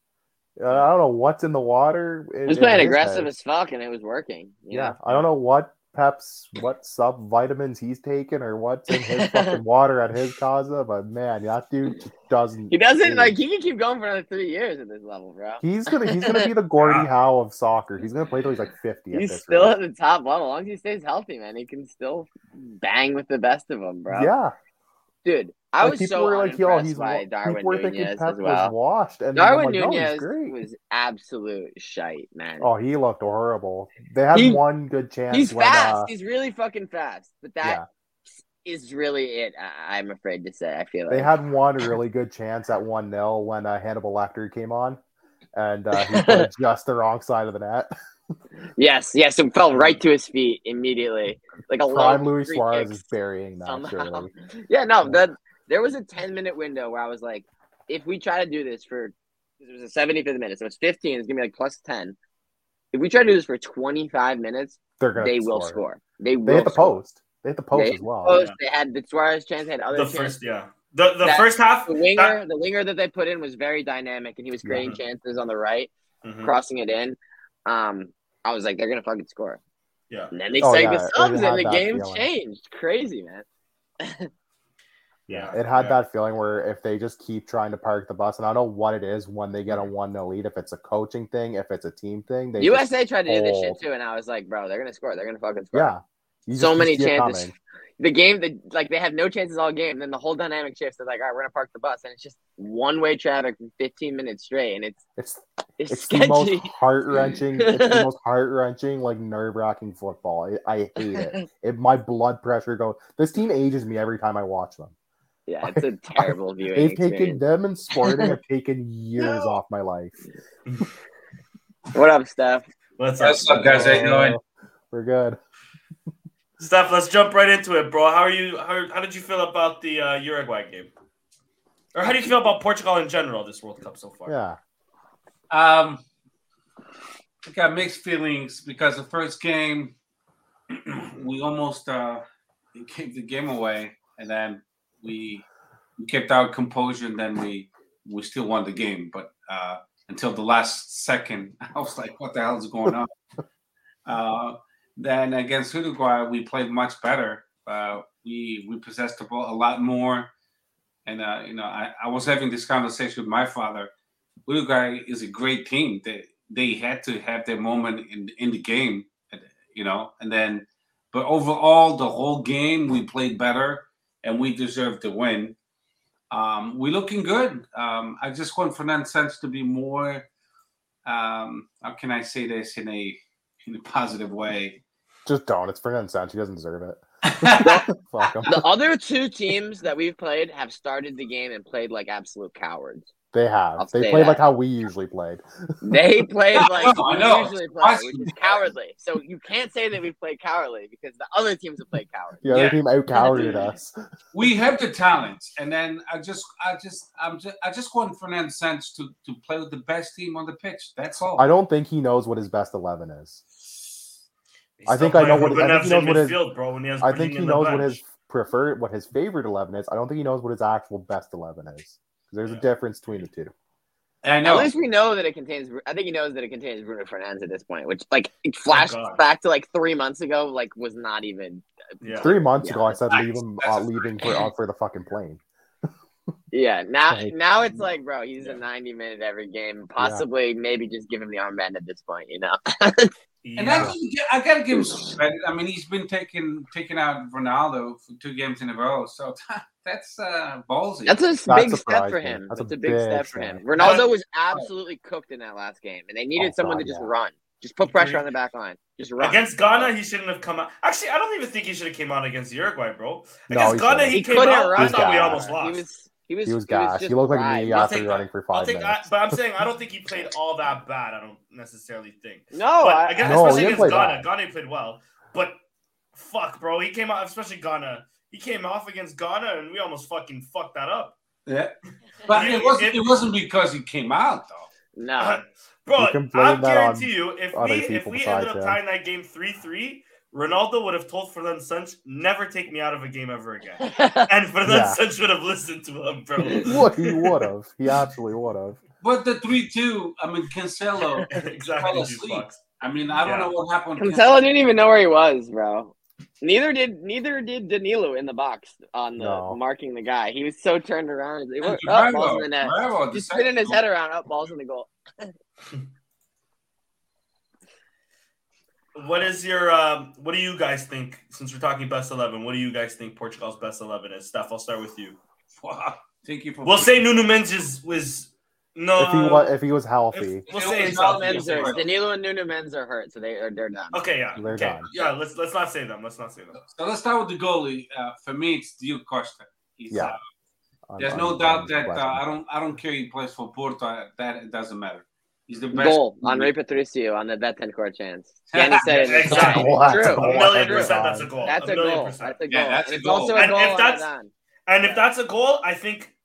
Uh, I don't know what's in the water. in- He was playing aggressive head. as fuck, and it was working. Yeah, know? I don't know what Pep's what sub vitamins he's taking or what's in his fucking water at his casa, but man, that dude doesn't. He doesn't like. He can keep going for another three years at this level, bro. He's gonna he's gonna be the Gordie ah. Howe of soccer. He's gonna play till he's like fifty. He's still rate. at the top level. As long as he stays healthy, man, he can still bang with the best of them, bro. Yeah, dude. I like was so were like, yo, he's by Darwin Nunez as well. washed, and Darwin like, Nunez no, was absolute shite, man. Oh, he looked horrible. They had he, one good chance. He's when, fast. Uh, he's really fucking fast, but that yeah. is really it. I- am afraid to say. I feel like. they had one really good chance at one 0 when uh, Hannibal Lecter came on, and uh, he put just the wrong side of the net. yes, yes, it fell right to his feet immediately, like a prime Luis Suarez is burying that. Surely. Yeah, no, that there was a 10 minute window where I was like, if we try to do this for, it was a 75th minute, so it's 15, it's gonna be like plus 10. If we try to do this for 25 minutes, They're gonna they score. will score. They will. They hit the score. post. They hit the post they as well. Post. Yeah. They had the Suarez chance. They had other the chances. first, yeah. The the that, first half, the winger, that... the winger that they put in was very dynamic, and he was creating mm-hmm. chances on the right, mm-hmm. crossing it in. Um, I was like, they're gonna fucking score. Yeah. And then they oh, yeah. the subs, and the game feeling. changed. Crazy, man. Yeah. It had yeah. that feeling where if they just keep trying to park the bus, and I don't know what it is when they get a 1 0 lead, if it's a coaching thing, if it's a team thing. They USA tried to do this shit too, and I was like, bro, they're going to score. They're going to fucking score. Yeah. so many chances. The game, the, like, they have no chances all game. Then the whole dynamic shifts. They're like, all right, we're going to park the bus. And it's just one way traffic for 15 minutes straight. And it's, it's, it's, it's the most heart wrenching, it's the most heart wrenching, like nerve wracking football. I, I hate it. it. My blood pressure goes. This team ages me every time I watch them. Yeah, it's a terrible viewing. They've experience. taken them and Sporting have taken years no. off my life. what up, Steph? What's up, What's up guys? How you doing? We're good. Steph, let's jump right into it, bro. How are you? How, how did you feel about the uh, Uruguay game? Or how do you feel about Portugal in general this World Cup so far? Yeah. Um, I got mixed feelings because the first game we almost uh, gave the game away, and then we we kept our composure and then we we still won the game. But uh, until the last second, I was like, "What the hell is going on?" uh, then against Uruguay, we played much better. Uh, we we possessed the ball a lot more, and uh, you know, I, I was having this conversation with my father. Uruguay is a great team. They they had to have their moment in in the game, you know, and then. But overall, the whole game we played better and we deserve to win. Um, we're looking good. Um, I just want Fernando Santos to be more. Um, how can I say this in a in a positive way? Just don't. It's Fernando Santos. He doesn't deserve it. the other two teams that we've played have started the game and played like absolute cowards. They have. I'll they played that. like how we usually played. They played like we usually play, which is cowardly. So you can't say that we played cowardly because the other teams have played cowardly. The other yeah. team out cowarded us. We have the talent, and then I just, I just, I'm just, I just want Fernando Santos to to play with the best team on the pitch. That's all. I don't think he knows what his best eleven is. I think I know what. I think he knows what his. Bro, he I think he knows what his preferred, what his favorite eleven is. I don't think he knows what his actual best eleven is. There's yeah. a difference between the two. I know. At least we know that it contains. I think he knows that it contains Bruno Fernandes at this point, which like it flashed oh back to like three months ago. Like was not even. Yeah. Three months yeah. ago, I said leave him uh, leaving for uh, for the fucking plane. Yeah. Now now it's like, bro, he's a ninety minute every game. Possibly, yeah. maybe just give him the armband at this point. You know. Yeah. And I, I got to give him some credit. I mean, he's been taking taking out Ronaldo for two games in a row, so that's uh, ballsy. That's a that's big step for him. That's, that's a, big, big step for him. Ronaldo was absolutely cooked in that last game, and they needed oh, someone God, to just yeah. run, just put pressure on the back line, just run. Against Ghana, he shouldn't have come out. Actually, I don't even think he should have came out against Uruguay, bro. Against no, Ghana, he, he came out. Run. I thought we almost lost. He was, he was, he was gassed. He, he looked like me after running for 5 minutes. I, but I'm saying I don't think he played all that bad. I don't necessarily think. No, but I, guess no, especially against Ghana. Bad. Ghana played well, but fuck, bro, he came out, especially Ghana. He came off against Ghana, and we almost fucking fucked that up. Yeah, but it wasn't. It, it wasn't because he came out though. No, uh, bro. I guarantee you, if we if we ended up tying that game three three Ronaldo would have told Fernando Santos, never take me out of a game ever again. and Fernando yeah. Santos would have listened to him, bro. what he would have. He actually would have. But the 3 2, I mean, Cancelo exactly, fell asleep. I mean, I don't Yeah. know what happened. Cancelo didn't even know where he was, bro. Neither did neither did Danilo in the box on the No. marking the guy. He was so turned around. He's like, Oh, Guerrero- balls in the net. Guerrero Just spinning his head around. Up, balls in the goal. What is your um, what do you guys think? Since we're talking best eleven, what do you guys think Portugal's best eleven is? Steph, I'll start with you. Wow. Thank you for. We'll say Nuno Mendes was no. if he was if he was healthy, if- we'll say was it's healthy. Men's are, Danilo and Nuno Mendes are hurt, so they are they're done. Okay, yeah, They're okay, done. yeah. Let's let's not say them. Let's not say them. So let's start with the goalie. Uh, for me, it's Diogo Costa. He's, Yeah. uh, I'm- there's I'm- no I'm doubt that uh. I don't. I don't care. He plays for Porto. That it doesn't matter. He's the best. Goal on Rui Patricio on the Bentancur chance. Danny said it. Exactly. That's True. a A goal. million percent, that's a goal. That's a million goal. percent. That's a goal. Yeah, that's And a goal. also a And goal if that's- Zidane. And if that's a goal, I think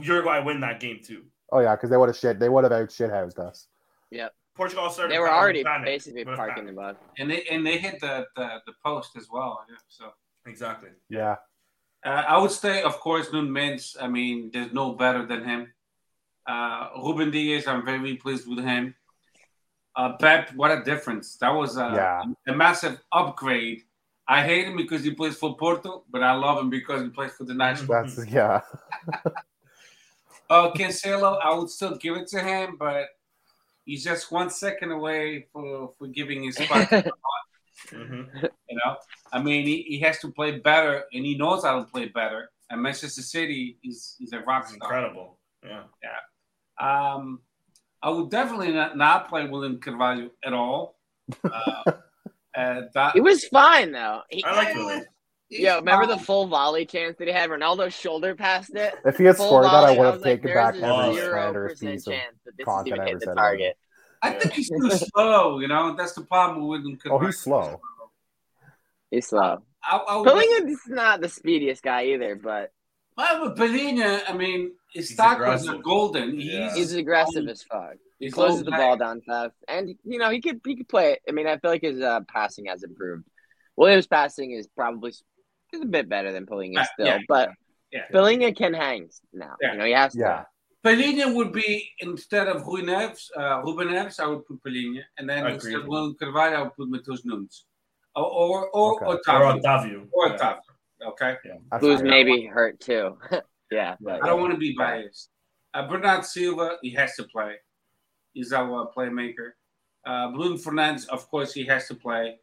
Uruguay win that game too. Oh yeah, because they would have shit. They would have out shithoused us. Yeah. Portugal started. They were already panic, basically parking the panic. bus. and they and they hit the the, the post as well. Yeah, so. Exactly. Yeah, Uh, I would say, of course, Nuno Mendes. I mean, there's no better than him. Uh, Ruben Dias, I'm very pleased with him. Uh, Pep, what a difference! That was a, Yeah. a massive upgrade. I hate him because he plays for Porto, but I love him because he plays for the national. that's yeah. Uh, Cancelo, I would still give it to him, but he's just one second away for, for giving his spot. Mhm. You know, I mean, he, he has to play better, and he knows how to play better. And Manchester City is is a rock star. incredible. Yeah. Yeah. Um, I would definitely not, not play William Carvalho at all. Uh, uh, that, He was fine though. He, I like William. he's yeah, remember the full volley chance that he had? Ronaldo shoulder passed it. If he had Full scored that, I would have like, taken there's back every zero slander percent piece of chance that this content even ever hit the said about target. I think he's too slow. You know, that's the problem with him. Oh, he's slow. He's slow. I, I would- Palhinha is not the speediest guy either, but Well, but Palhinha, I mean, his He's stock was golden. Yeah. He's, he's aggressive as fuck. He closes the ball down fast, and you know he could he could play. it. I mean, I feel like his uh, passing has improved. Williams' passing is probably is a bit better than Palhinha Yeah, still, yeah, but yeah. Palhinha can hang now. Yeah. You know, he has to. Yeah. Palhinha would be instead of Rui Neves, uh, Ruben Neves, I would put Palhinha, and then Agreed. instead of William Carvalho, I would put Matheus Nunes, or or, or Okay. Or Otavio, Otavio. or Yeah. Otavio. Okay, That's Who's maybe hurt too. yeah, but I don't want to be biased. Uh, Bernardo Silva, he has to play. He's our playmaker. Uh, Bruno Fernandes, of course, he has to play.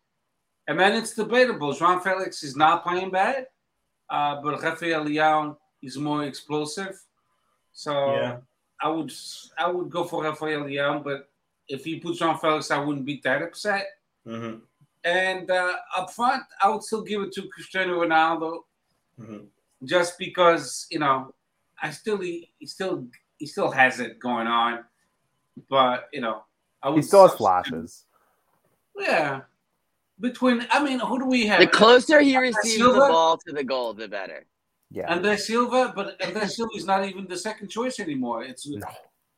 And then it's debatable. João Felix is not playing bad, uh, but Rafael Leão is more explosive. So Yeah. I would I would go for Rafael Leão, but if he puts João Felix, I wouldn't be that upset. Mhm. And uh, up front, I would still give it to Cristiano Ronaldo Mhm. Just because you know I still he, he still he still has it going on, but you know I would He still has flashes. Yeah, between I mean, who do we have? the closer he receives the ball to the goal, the better. Yeah. André Silva, but André Silva is not even the second choice anymore. It's No.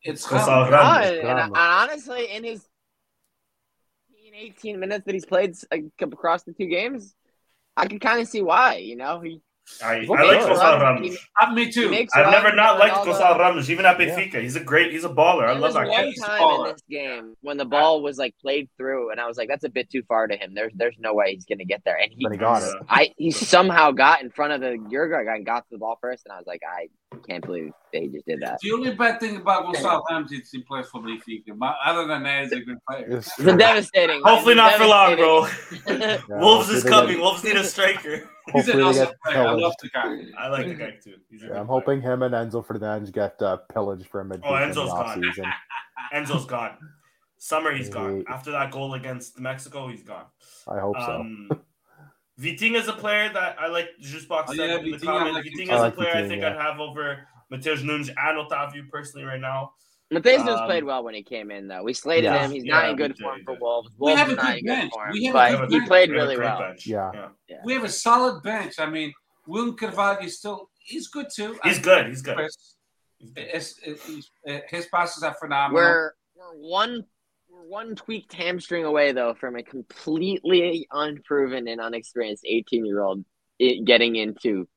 it's Gonçalo Ramos. Ramos. Ah, and, and honestly, in his 18 minutes that he's played across the two games, I can kind of see why. You know, he, I, He's I like He Gonçalo makes Ramos. Me too. I've never not liked all the- Gonçalo Ramos, even at Yeah. Benfica. He's a great, he's a baller. I love that one guy. He's a time baller. in this game when the ball was like played through, and I was like, "That's a bit too far to him. There's, there's no way he's gonna get there." And he, he got it. I, he somehow got in front of the Uruguay guy and got to the ball first, and I was like, "I can't believe they just did that." The only bad thing about Gonçalo Ramos is he plays for Benfica. But other than that, he's a good player. It's It's devastating. Hopefully It's not for long, bro. Yeah, Wolves is coming. Wolves need a striker. He's an awesome player. I love the guy. I like the guy too. He's yeah, I'm player. hoping him and Enzo Fernandez get uh, pillaged for a midfield Oh, in Enzo's the gone. offseason. Enzo's gone. Summer, he's gone. After that goal against Mexico, he's gone. I hope so. Um, Vitinha is a player that I like. Just box Oh, yeah, in the Vitinha, I comment. like Vitinha Vitinha. is I a like player I think yeah. I'd have over Mateus Nunes and Otavio personally right now. Mateus Um, played well when he came in, though. We slated Yeah. him. He's Yeah, not in good did, form for did. Wolves. We Wolves have a good in good bench. form, We have a but good he bench. played We really well. bench. Yeah. yeah. We have a solid bench. I mean, William Carvalho is still he's good too. He's I- good. He's good. Chris, He's good. His, his, his passes are phenomenal. We're we're one we're one tweaked hamstring away though from a completely unproven and unexperienced 18 year old getting into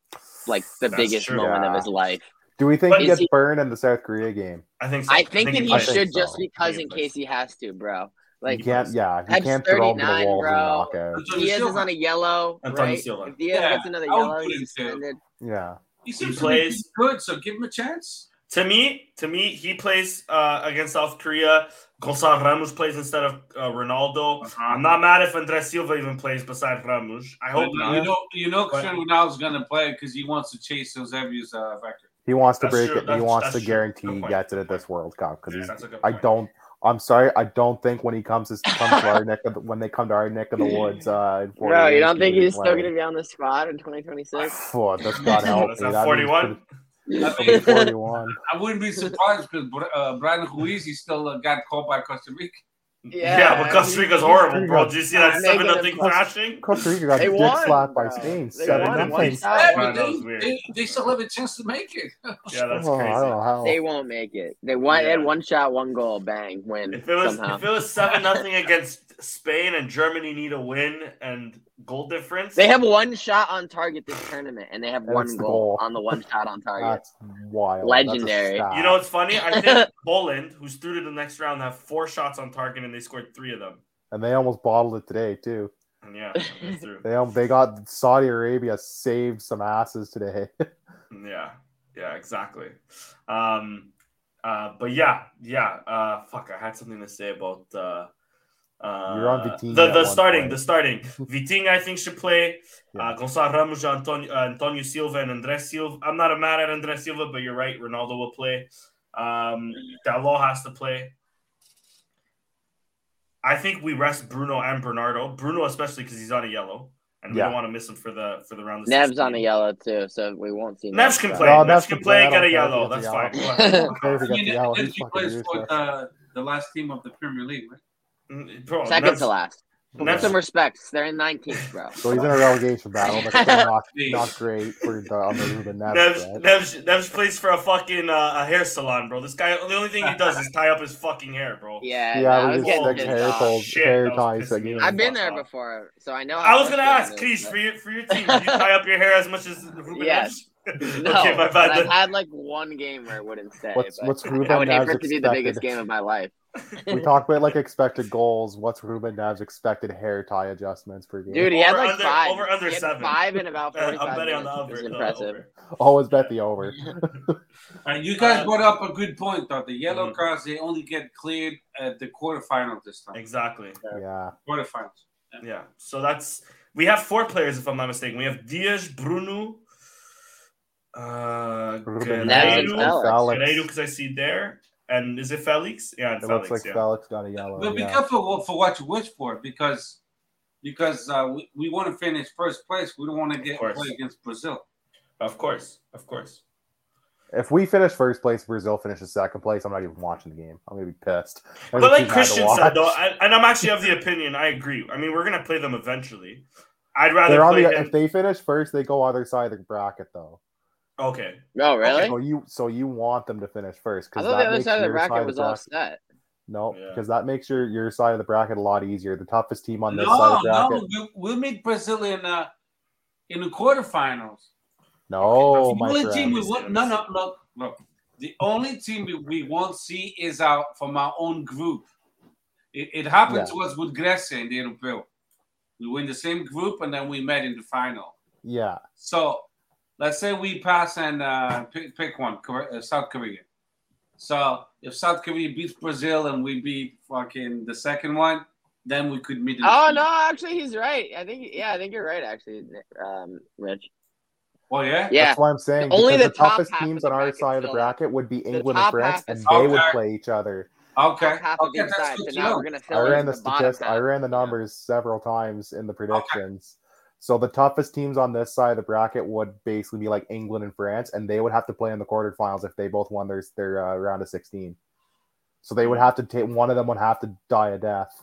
like the That's biggest true. moment of his life. Do we think But he gets he- burned in the South Korea game? I think so. I think that he I does. think should so. just because I in case he has to, bro. Like you can't, yeah, he can't throw him to the 39, wolves and bro. knock out. Dias is on a yellow, Antonio right? If Dias Yeah, gets another I would yellow, he's him too. suspended. Yeah, He seems to plays- be good, so give him a chance. To me, to me, he plays uh, against South Korea. Gonçalo Ramos plays instead of uh, Ronaldo. Uh-huh. I'm not mad if André Silva even plays beside Ramos. I hope But not. You know, you know, Cristiano Ronaldo's gonna play because he wants to chase Eusebio's uh, record. He wants to That's break true. it. He wants to true. guarantee he gets it at this World Cup because Yeah, he's. that's a good I don't. I'm sorry. I don't think when he comes to comes to our neck of the, when they come to our neck of the woods. Uh, in 40 Bro, you don't think he'll be he's still going to be on the squad in 2026? Oh, that's God help That's me. That means 41. 41. I wouldn't be surprised because uh, Bryan Ruiz he still uh, got caught by Costa Rica. Yeah, but Costa Rica's horrible, bro. Did you see that seven nothing it- thrashing? Costa Rica got They dick won, slapped by. Spain. They Seven won nothing. one Yeah, shot. Wow, but that was they, they, they still have a chance to make it. Yeah, that's Oh, I don't crazy. know how. They won't make it. They won. They had one shot, one goal, bang, win If it was somehow. if it was seven nothing against Spain and Germany need a win and goal difference, They have one shot on target this tournament, and they have And one it's goal, goal. on the one shot on target. That's wild. Legendary. stat. You know what's funny? I think Poland, who's through to the next round, have four shots on target and they scored three of them. and they almost bottled it today too. And yeah, they're. They they got Saudi Arabia saved some asses today. Yeah, yeah, exactly. Um, uh, but yeah, yeah. Uh, fuck, I had something to say about uh, uh, You're on Vitinha the the starting, point. the starting. Vitinha, I think, should play. Yeah. Uh, Gonçalo Ramos, Antonio, uh, Antonio Silva, and André Silva. I'm not a mad at André Silva, but you're right. Ronaldo will play. Um, Dalot has to play. I think we rest Bruno and Bernardo. Bruno, especially because he's on a yellow, and we don't want to miss him for the for the round. Of Nev's on a yellow too, so we won't see. Neves can Neves. play. No, Neves Neves can can play. play. Get a don't care if yellow. That's gets fine. the Go yellow. ahead. I don't care if he mean, the yellow. Neves, He's he fucking plays for the, the last team of the Premier League, right? Bro, Second Neves- to last. Put some respects. They're in 19th, bro. So he's in a relegation battle. That's not, not great for the on the Ruben Neves. Neves, spread. Neves, Neves plays for a fucking uh, a hair salon, bro. This guy, the only thing he does is tie up his fucking hair, bro. Yeah, Yeah, nah, I was getting like hair, pulled, Shit, hair ties. Like, I've been there off. before, so I know. I was gonna ask, it is, Krish, for your for your team, do you tie up your hair as much as Ruben Yes. Neves? No, okay, my but bad. I've had like one game where it wouldn't stay. What's but what's I Ruben would hate for it to be the biggest expected? game of my life. We talked about like expected goals. What's Ruben Neves expected hair tie adjustments per game? Dude, he had like under- five. over, under he had seven. Five in about Uh, 45 I'm betting on minutes. the over. uh, impressive. over. Always bet the over. and you guys Uh, brought up a good point, though. The yellow Mhm. cards they only get cleared at the quarterfinals this time. Exactly. yeah. Quarterfinals. Yeah. So that's we have four players, if I'm not mistaken. We have Dias, Bruno, uh, Ruben Neves Guerreiro, Felix. Felix. Guerreiro, because I see there, and is it Felix? Yeah, and It Felix. looks like yeah. Felix got a yellow. But be yeah. careful for what you wish for because because uh, we, we want to finish first place. We don't want to get play against Brazil. Of course, of course. If we finish first place, Brazil finishes second place. I'm not even watching the game. I'm gonna be pissed. I'm But like keep mad to Christian said, though, I, and I'm actually of the opinion. I agree. I mean, we're gonna play them eventually. I'd rather They're on play the, them. if they finish first, they go other side of the bracket though. Okay. No, really? So you so you want them to finish first because that the other side of the bracket was all set. No, Yeah. because that makes your your side of the bracket a lot easier. The toughest team on this side No, of the bracket. no, we, we'll meet Brazil in uh, in the quarterfinals. No, the only team we want, no, no, look, look. The only team we, we won't see is out from our own group. It, it happened Yeah. to us with Grecia in the Europeo. We were in the same group and then we met in the final. Yeah, So let's say we pass and uh, pick, pick one, Kore- uh, South Korea. So if South Korea beats Brazil and we beat fucking the second one, then we could meet. Oh final. no, actually he's right. I think yeah, I think you're right. Actually, um, Rich. Oh yeah. Yeah, that's what I'm saying. Only the the, top toughest teams the on our side of the bracket would be England and France, and is- they would play each other. Okay. half of okay. That's side. good So now we're gonna I fill in ran the the bottom statist- I ran the numbers several times in the predictions. So the toughest teams on this side of the bracket would basically be like England and France, and they would have to play in the quarterfinals if they both won their their uh, round of sixteen. So they would have to take one of them would have to die a death.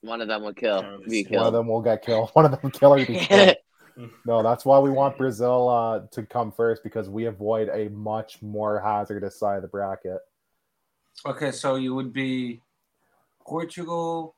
One of them will kill. Be see. One of them will get killed. One of them will kill or be killed. No, that's why we want Brazil uh, to come first because we avoid a much more hazardous side of the bracket Okay, so you would be Portugal.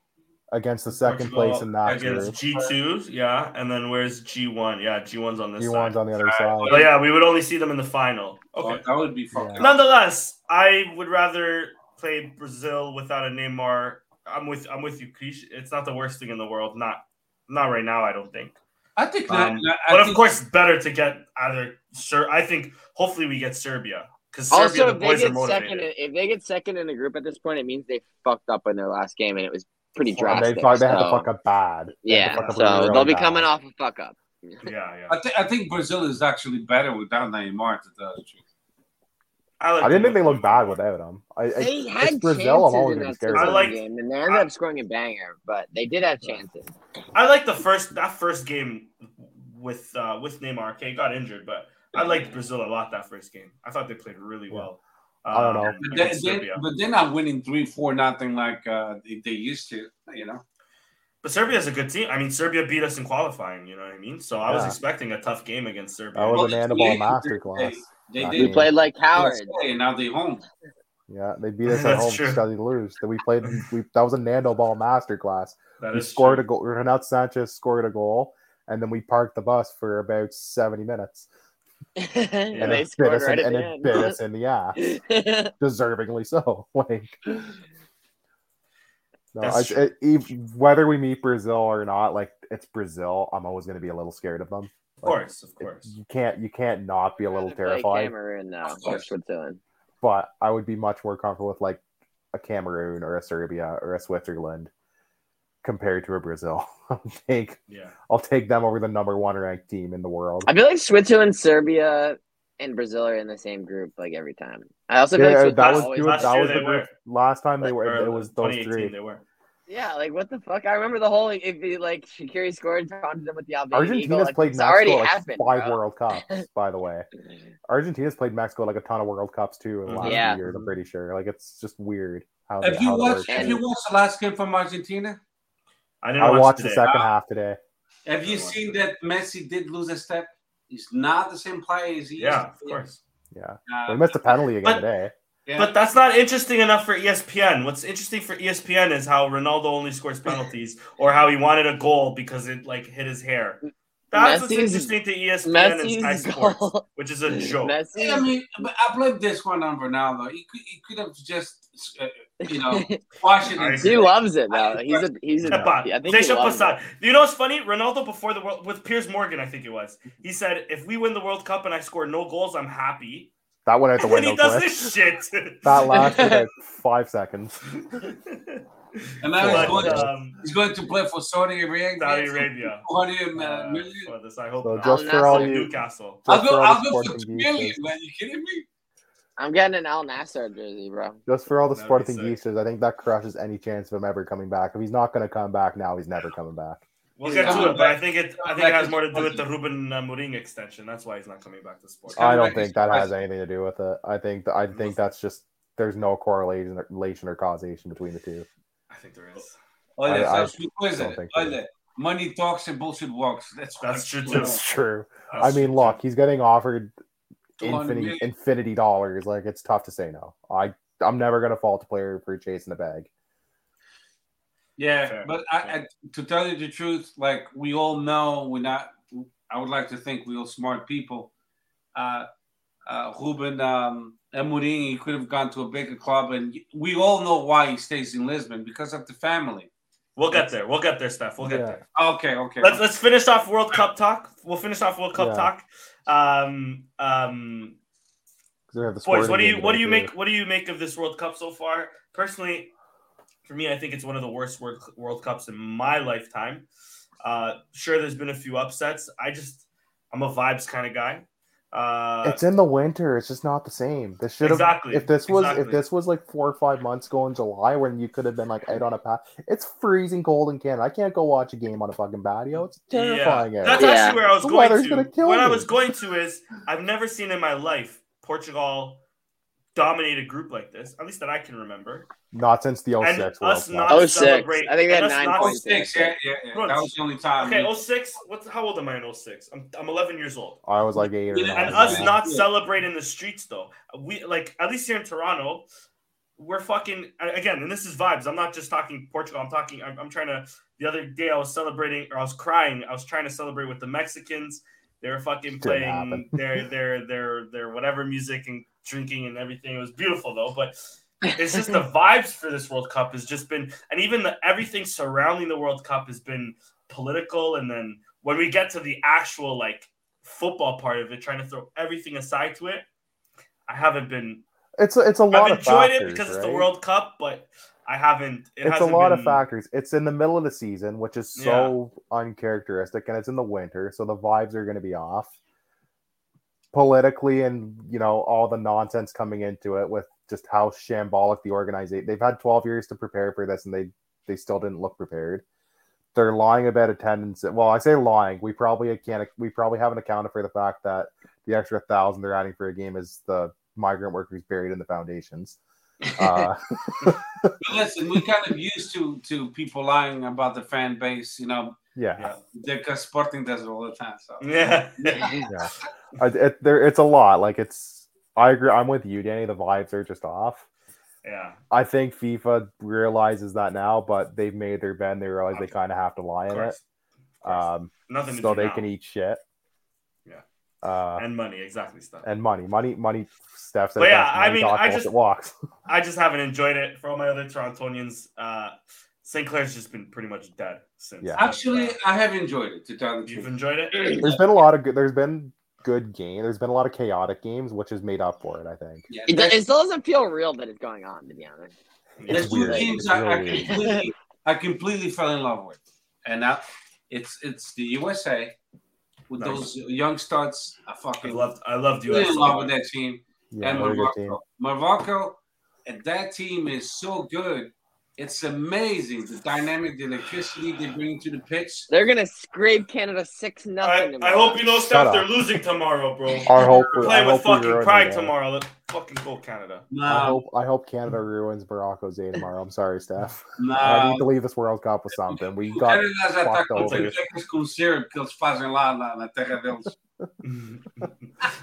Against the second Portugal place in that against group. G two, yeah, and then where's G one? Yeah, G one's on this You side. one's on the other side. But yeah, we would only see them in the final. Oh, Okay. that would be fucking. Yeah. Nonetheless, I would rather play Brazil without a Neymar. I'm with I'm with you, Krish. It's not the worst thing in the world. Not not right now. I don't think. I think Um, not. I but of think- course, better to get either. Sir, I think hopefully we get Serbia because Serbia Also, the if they boys are get motivated. second, in- if they get second in the group at this point, it means they fucked up in their last game, and it was pretty And drastic. they thought they had to fuck up bad. They Yeah, up so really, they'll be bad. coming off a fuck up. yeah, yeah. I, think I think Brazil is actually better without Neymar. To tell the truth. I, like I didn't think they looked bad without him. I, I, They it's had Brazil. I'm chances always in that scared. I like- game, and they ended up scoring a banger, but they did have chances. I like the first that first game with uh with Neymar. Okay, got injured, but I liked Brazil a lot that first game. I thought they played really Yeah. well. I don't know. um, But, they, they, but they're not winning three, four, nothing like uh, they, they used to. You know. But Serbia's a good team. I mean, Serbia beat us in qualifying. You know what I mean? So I was expecting a tough game against Serbia. That was Well, an it's handball late. masterclass. They I did. We played like cowards. And now they home. Yeah, they beat us at home true. because they lose. That we played. We that was a Nando ball masterclass. that We is scored true. a goal. Renato Sanches scored a goal, and then we parked the bus for about seventy minutes. And And they it bit scored us, right in, at and the it bit us in the ass, deservingly so. Like, no, That's I, true. it, ev- whether we meet Brazil or not, like it's Brazil. I'm always going to be a little scared of them. Of course, of course. You can't, you can't not be a little terrified. Cameroon now, Of or course. Switzerland. But I would be much more comfortable with like a Cameroon or a Serbia or a Switzerland compared to a Brazil. I'll take Yeah. I'll take them over the number one ranked team in the world. I feel like Switzerland, Serbia, and Brazil are in the same group like every time. I also feel Yeah, like that was, always dude, Last that was they the group. Last time they were, it was those three. They were. Yeah, like what the fuck? I remember the whole like, if he, like Shaqiri scored taunted them with the Albanian Argentina's eagle. Like, played it's Mexico already like happened. five bro. World Cups, by the way. Argentina's played Mexico like a ton of World Cups too in the last Yeah. few years. I'm pretty sure. Like it's just weird how, Have you how that watched? Have you watched the last game from Argentina? I didn't I watch watched today. the second half today. Have you seen that Messi did lose a step? He's not the same player as he Yeah, used of to be. course. Yeah, Uh, we missed a penalty again But- today. yeah. But that's not interesting enough for ESPN. What's interesting for ESPN is how Ronaldo only scores penalties, or how he wanted a goal because it like hit his hair. That's what's Messi's- interesting to ESPN and Sky Sports, goal. which is a joke. Yeah, I Messi. mean, but I blame this one on Ronaldo. He could, he could have just, uh, you know, washed it. I in- agree. he loves it though. He's a he's a. Kepa, I think he Deixa passar. You know what's funny? Ronaldo before the world with Piers Morgan, I think it was. He said, "If we win the World Cup and I score no goals, I'm happy." That went out the And he does quick. this shit. That lasted like five seconds. And now he's going, to, um, he's going to play for Saudi Arabia. Saudi Arabia. 200 Uh, million. for this, I hope So just for all you, Newcastle. I'll go for, I'll go for two million, man. You kidding me? I'm getting an Al Nassr jersey, bro. just for all the That'd Sporting sick. geeksters, I think that crushes any chance of him ever coming back. If he's not going to come back now, he's never coming back. We'll get to it, but I think it. I think it has more to do with the Ruben uh, Mourinho extension. That's why he's not coming back to sport. I don't think that has anything to do with it. I think I think that's just there's no correlation or causation between the two. I think there is. Olha, I- I sabes que coisa? don't think so. Olha, money talks and bullshit walks. That's what That's I'm true, saying. too. It's true. That's I mean, look, he's getting offered infinity million. infinity dollars. Like it's tough to say no. I I'm never gonna fault a player for chasing the bag. Yeah, Fair, but I. I, to tell you the truth, like we all know, we're not. I would like to think we're all smart people. Uh, uh, Ruben um, Amorim, he could have gone to a bigger club, and we all know why he stays in Lisbon because of the family. We'll get there. We'll get there, Steph. We'll get Yeah. there. Okay, okay. Let's let's finish off World Cup talk. We'll finish off World Cup Yeah. talk. Um, um, 'Cause they have the boys, what do you what do you today, make what do you make of this World Cup so far? Personally, for me, I think it's one of the worst World World Cups in my lifetime. Uh, sure, there's been a few upsets. I just I'm a vibes kind of guy. Uh, It's in the winter. It's just not the same. This should have Exactly, if this was exactly. if this was like four or five months ago in July when you could have been like out on a path. It's freezing cold in Canada. I can't go watch a game on a fucking patio. It's terrifying out. That's Yeah. actually where I was The going weather's to. gonna kill What I was going to is I've never seen in my life Portugal dominate a group like this, at least that I can remember. Not since the And 06 World us Cup. not Oh, six. celebrate. I think they had nine not- points. Oh six, yeah, yeah, yeah. That was the only time. Okay, 06. What's how old am I in 06? I'm I'm 11 years old. I was like eight or nine. And us Yeah. not Yeah. celebrating the streets though. We like at least here in Toronto, we're fucking again, and this is vibes. I'm not just talking Portugal. I'm talking. I'm, I'm trying to. The other day I was celebrating, or I was crying. I was trying to celebrate with the Mexicans. They were fucking playing happen. their their their their whatever music and drinking and everything. It was beautiful though. But it's just the vibes for this World Cup has just been, and even the everything surrounding the World Cup has been political. And then when we get to the actual like football part of it, trying to throw everything aside to it, I haven't been. It's a, it's a lot. I've enjoyed factors, it because right? it's the World Cup, but I haven't. It it's a hasn't lot been, of factors. It's in the middle of the season, which is so uncharacteristic, and it's in the winter, so the vibes are going to be off. Politically, and you know all the nonsense coming into it with just how shambolic the organization. They've had twelve years to prepare for this, and they they still didn't look prepared. They're lying about attendance. Well, I say lying. We probably can't. We probably haven't accounted for the fact that the extra thousand they're adding for a game is the migrant workers buried in the foundations. Uh, listen, we kind of used to to people lying about the fan base. You know, yeah, Yeah, because Sporting does it all the time. So yeah. yeah. I, it, there, it's a lot. Like it's. I agree. I'm with you, Danny. The vibes are just off. yeah. I think FIFA realizes that now, but they've made their bend. They realize they kind of have to lie in it, course. Of course. um, Nothing to so do they now. can eat shit. Yeah. Uh, and money, exactly stuff. and money, money, money. Steph said, But yeah, "That's I mean, I just- walks. I just haven't enjoyed it. For all my other Torontonians, uh, St. Clair's just been pretty much dead since. Yeah. actually, I have enjoyed it. To tell the you've truth, enjoyed it. There's been a lot of good. There's been good game. There's been a lot of chaotic games, which has made up for it. I think. yeah, It, it still doesn't feel real that it's going on, to be honest. There's It's two weird. teams It's I, I really weird. completely, I completely fell in love with, and now it's it's the USA with Nice. those young studs. I I fucking loved. I loved really US. in love with that team Yeah, and they're team. Morocco. Morocco, and that team is so good. It's amazing the dynamic, the electricity they bring to the pitch. They're gonna scrape Canada six I, nothing. I hope you know, Shut Steph. They're losing tomorrow, bro. Our hope. We're I playing with hope fucking pride uh, tomorrow. Let's fucking go, Canada. I hope. I hope Canada ruins Morocco's day tomorrow. I'm sorry, Steph. I need to leave this World Cup with something. We got Canada ataca fucked com over. syrup que eles fazem lá na, na terra deles.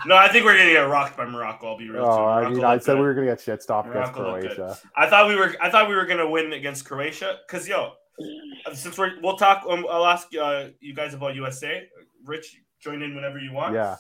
no, I think we're gonna get rocked by Morocco. I'll be real. Oh, I mean, I said good. we were gonna get shit stopped against Morocco looked good. Croatia. I thought we were. I thought we were gonna win against Croatia. Cause yo, since we're we'll talk. Um, I'll ask uh, you guys about USA. Rich, join in whenever you want. Yeah,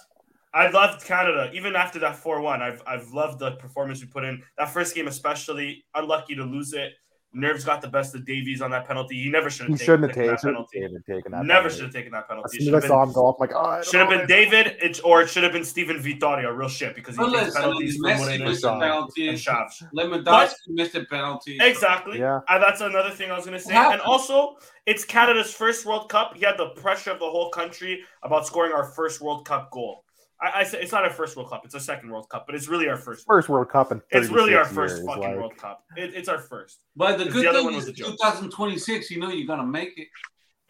I loved Canada even after that four one. I've I've loved the performance we put in that first game, especially. Unlucky to lose it. Nerves got the best of Davies on that penalty. He never should have shouldn't taken, taken, that shouldn't penalty. have taken that. Never should have taken that As penalty. soon Should as have I saw been, him go, I'm like, oh, should have been. David, it, or it should have been Steven Vitória. Real shit because he But takes penalties from Messi winning missed and a penalty. Shavs. Lewandowski missed a penalty. Exactly. Yeah. And that's another thing I was going to say. How- And also, it's Canada's first World Cup. He had the pressure of the whole country about scoring our first World Cup goal. I, I say it's not our first World Cup; it's our second World Cup, but it's really our first. First World Cup in it's really our first years, fucking like- World Cup. It, it's our first. But the The good other thing one is, was a joke. 2026, you know you're gonna make it.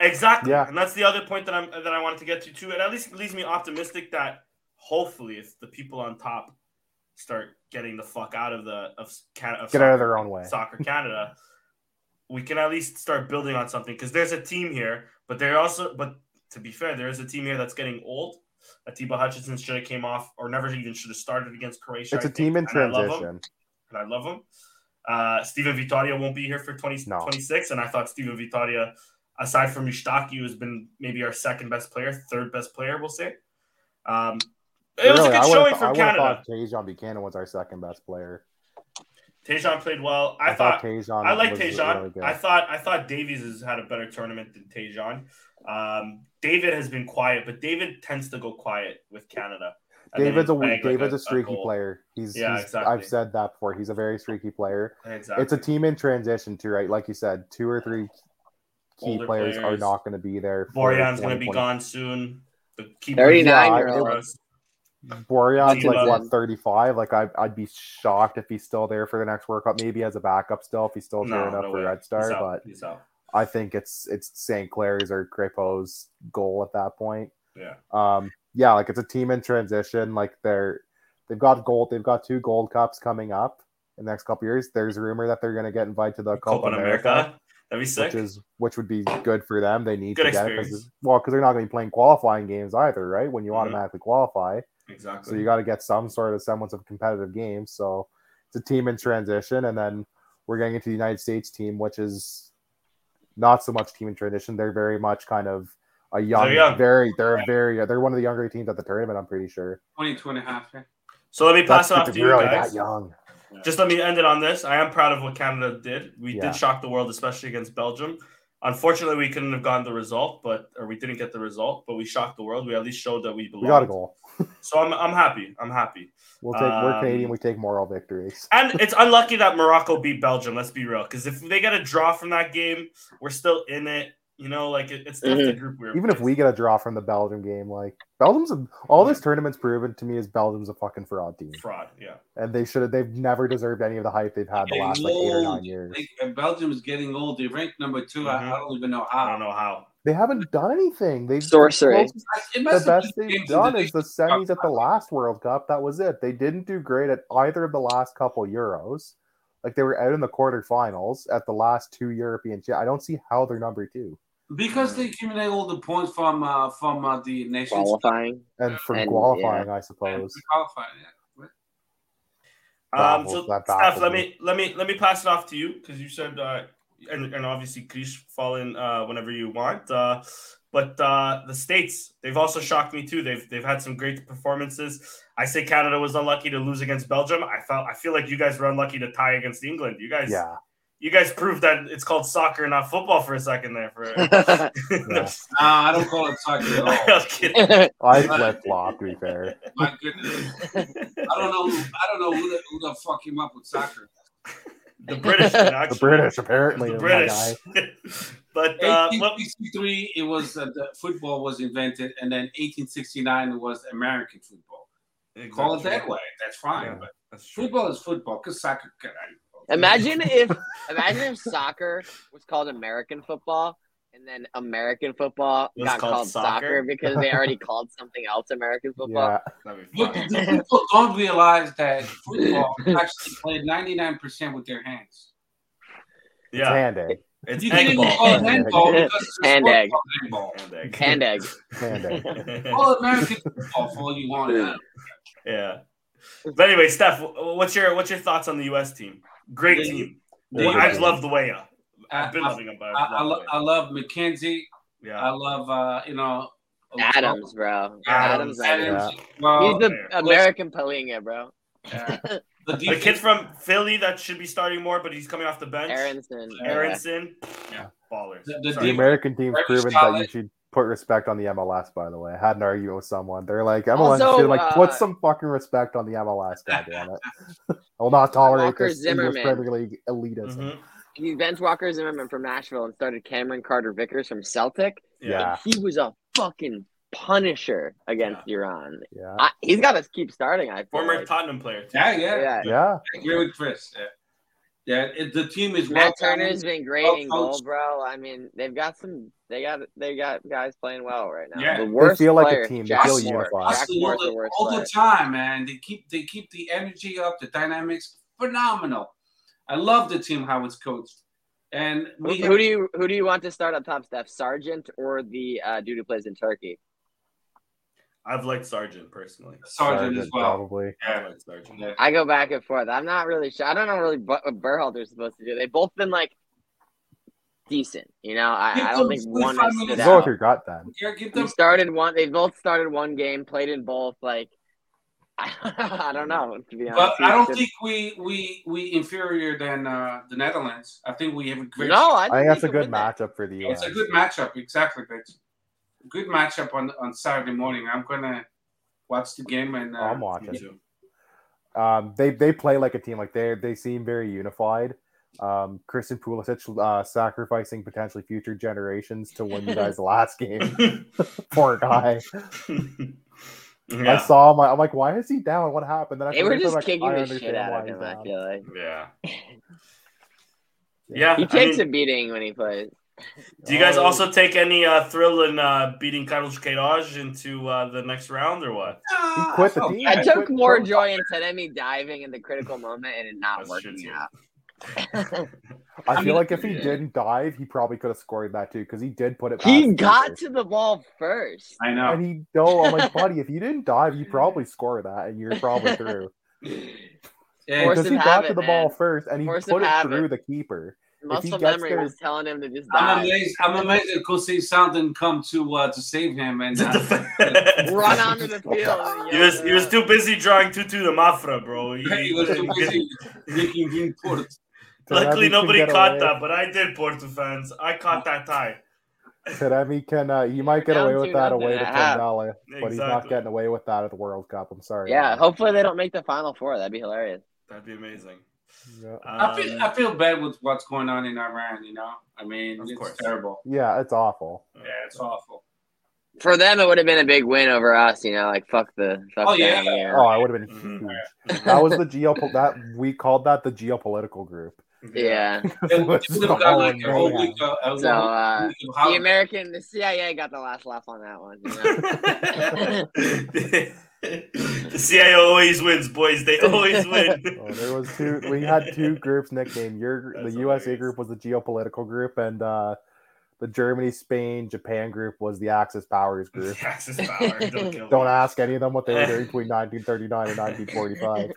Exactly. Yeah. And that's the other point that I'm that I wanted to get to too. It at least leaves me optimistic that hopefully, if the people on top start getting the fuck out of the of, Can- of Get out of their own way. Soccer Canada, we can at least start building on something because there's a team here, but they're also but to be fair, there is a team here that's getting old. Atiba Hutchinson should have came off or never even should have started against Croatia. It's I a team in think, and I transition. and I love him. Uh, Steven Vitória won't be here for 20, No. 26, and I thought Steven Vitória, aside from Mushtaki, has been maybe our second best player, third best player, we'll say. Um, it was a good I showing th- from I Canada. thought Tajon Buchanan was our second best player. Tejan played well. I, thought Tajon. I like Tejan. really. I thought I thought Davies has had a better tournament than Tejan. Um, David has been quiet, but David tends to go quiet with Canada. David's a he'll like, David's a streaky goal. player. He's, Yeah, he's exactly. I've said that before. He's a very streaky player. Exactly. It's a team in transition too, right? Like you said, two or three key Older players, are not going to be there. for Borjan's going to be gone soon. The keeper 39 Yeah, year old. Borjan's like Atiba. what 35. Like I, I'd be shocked if he's still there for the next World Cup. Maybe as a backup still if he's still No, turning up no for way. Red He's Star. out. But He's out. I think it's it's St. Clair's or Crépeau's goal at that point. Yeah. Um, yeah, like it's a team in transition. Like they're they've got gold. They've got two gold cups coming up in the next couple years. There's a rumor that they're going to get invited to the Copa, Copa America. That'd be sick. which is which would be good for them. They need Good to get it experience. because well, because they're not going to be playing qualifying games either, right? When you Mhm. automatically qualify, exactly. so you got to get some sort of semblance of competitive games. So it's a team in transition, and then we're getting into the United States team, which is not so much team in transition. They're very much kind of a young, They're young. very they're a very they're one of the younger teams at the tournament. I'm pretty sure. 22 and a half. Yeah. so let me pass That's it off to you really guys. that young. just let me end it on this. I am proud of what Canada did. We Yeah. did shock the world, especially against Belgium. Unfortunately, we couldn't have gotten the result, but or we didn't get the result, but we shocked the world. We at least showed that we belong. We got a goal. So I'm I'm happy. I'm happy. We'll take. we're Um, Canadian. We take moral victories. And it's unlucky that Morocco beat Belgium. Let's be real, because if they get a draw from that game, we're still in it. You know, like it, it's tough the group we're Even if we get a draw from the Belgium game, like Belgium's a, all this tournament's proven to me is Belgium's a fucking fraud team, fraud, yeah. and they should have. They've never deserved any of the hype they've had the last like eight or nine years. Like, Belgium is getting old. They ranked number 2 I, Mhm. I don't even know how. I how. don't know how. They haven't done anything. They've Sorcery. closest- The best been they've done the is the semis at the last World Cup. That was it. They didn't do great at either of the last couple Euros. Like they were out in the quarterfinals at the last two European. cha- I don't see how they're number two. Because they accumulate all the points from uh, from uh, the nations Qualifying. And from And, qualifying, I and suppose. qualifying. Yeah. Um, Baffles- so Steph, let me. me let me let me pass it off to you because you said uh, and, and obviously Krish fall in uh, whenever you want. Uh, but uh, the states they've also shocked me too. They've they've had some great performances. I say Canada was unlucky to lose against Belgium. I felt I feel like you guys were unlucky to tie against England. You guys Yeah, you guys proved that it's called soccer, not football, for a second there. For Yeah. Nah, I don't call it soccer at all. I was kidding. I flip flop. To be fair, My goodness, I don't know. Who, I don't know who the, who the fuck came up with soccer. The British, did, the. British apparently. the British. guy. but uh, what, 1863, it was uh, the football was invented, and then 1869 was American football. Call it that way. That's fine. Yeah. But That's football is football because soccer. can- Imagine if imagine if soccer was called American football and then American football got called called, soccer? soccer because they already called something else American football. Yeah, That'd be But fun. the people don't realize that football actually played 99% with their hands. it's Yeah, handing. it's you can't egg even ball. it handball because it's a Hand egg. called. Hand egg. Hand egg. Handing. Call it American football for all you want. Yeah. yeah. But anyway, Steph, what's your what's your thoughts on the U.S. team? Great They- team. they- Well, I've loved the way up. I've been I, loving them, but I, I've I, lo- I love McKenzie. Yeah. I love, uh, you know, Adams, bro. Adams. Adams. Adams. Adams. Well, He's the American Palhinha, bro. uh, the the kid from Philly that should be starting more, but he's coming off the bench. Aaronson. yeah. Aaronson. Yeah. Ballers. The- the The American team's Very proven that you should put respect on the MLS. By the way, I had an argument with someone. They're like, MLS Also, should like uh, put some fucking respect on the MLS. Goddamn it! I will not tolerate Walker this English Zimmerman. Premier League elitism. Mhm. He bench Walker Zimmerman from Nashville and started Cameron Carter Vickers from Celtic. Yeah, He was a fucking punisher against Iran. yeah, I, he's got to keep starting. I Former like. Tottenham player. Too. yeah, yeah, yeah. yeah. I agree with Chris. Yeah, yeah it, the team is well Matt Turner's been great well in goal, bro. I mean, they've got some. They got they got guys playing well right now. Yeah. the They worst feel like a player, team. They feel Moore. unified. Jack all, the the, worst all player. the time, man. They keep they keep the energy up, the dynamics phenomenal. I love the team how it's coached, and Who, we who do you who do you want to start up top, Steph? Sargent or the uh, dude who plays in Turkey? I've liked Sargent personally. Sargent as well. probably. I like Sargent. yeah. I go back and forth. I'm not really sure. I don't know really what, what Berhalter's supposed to do. They've both been like decent, you know. I, I don't think one 45 has stood minutes. Out. your gut then. Yeah, give They them started one. They both started one game, played in both. Like I, I don't know to be honest. But I don't Should- think we we we inferior than uh, the Netherlands. I think we have a great. No, I, I think that's a good win that. matchup for the US. It's a good matchup, exactly, bitch. Good matchup on on Saturday morning. I'm gonna watch the game and uh, I'm watching. Me too. Um, they they play like a team. Like they they seem very unified. Um, Christian Pulisic uh, sacrificing potentially future generations to win you guys the last game. Poor guy. I saw him. I'm like, why is he down? What happened? Then They were just I'm like, kicking the shit out of him. I feel like Yeah. Yeah. Yeah. he I takes mean, a beating when he plays. Do you guys Oh, also take any uh, thrill in uh, beating Carlos Queiroz into uh, the next round or what? He quit the Oh, team. I Yeah, took quit more joy in Taremi diving in the critical moment and it not That's working out. I I feel mean, like if he yeah. didn't dive, he probably could have scored that too because he did put it. he past the got keeper. to the ball first. I know. And he no, I'm like, buddy, if you didn't dive, you probably score that, and you're probably through Yeah, because him he got it, to the man. ball first, and he Force put it have through it. the keeper. Muscle memory there, was telling him to just. Die. I'm amazed. I'm amazed that Conceição didn't come to uh, to save him and uh, run onto the field. He was he was too busy drawing Tutu the Mafra, bro. He, he was too busy making him put. Luckily, nobody caught away. that, but I did, Porto fans. I caught that tie. Taremi can uh, he might get away with that away to Tondela, exactly. but he's not getting away with that at the World Cup. I'm sorry. Yeah, hopefully they don't make the final four. That'd be hilarious. That'd be amazing. Yeah. Um, I feel I feel bad with what's going on in Iran. You know, I mean, it's course. terrible. Yeah, it's awful. Yeah, it's awful. For them, it would have been a big win over us. You know, like fuck the. Fuck oh yeah. yeah. Oh, it would have been mm-hmm. huge. that was the geo. That we called that the geopolitical group. Yeah. so uh, the American, the CIA got the last laugh on that one. You know? the CIA always wins, boys. They always win. Oh, there was two. We had two groups nicknamed. Your That's the USA hilarious. group was the geopolitical group, and uh, the Germany, Spain, Japan group was the Axis powers group. The Axis power. Don't, Don't ask any of them what they were doing between 1939 and 1945.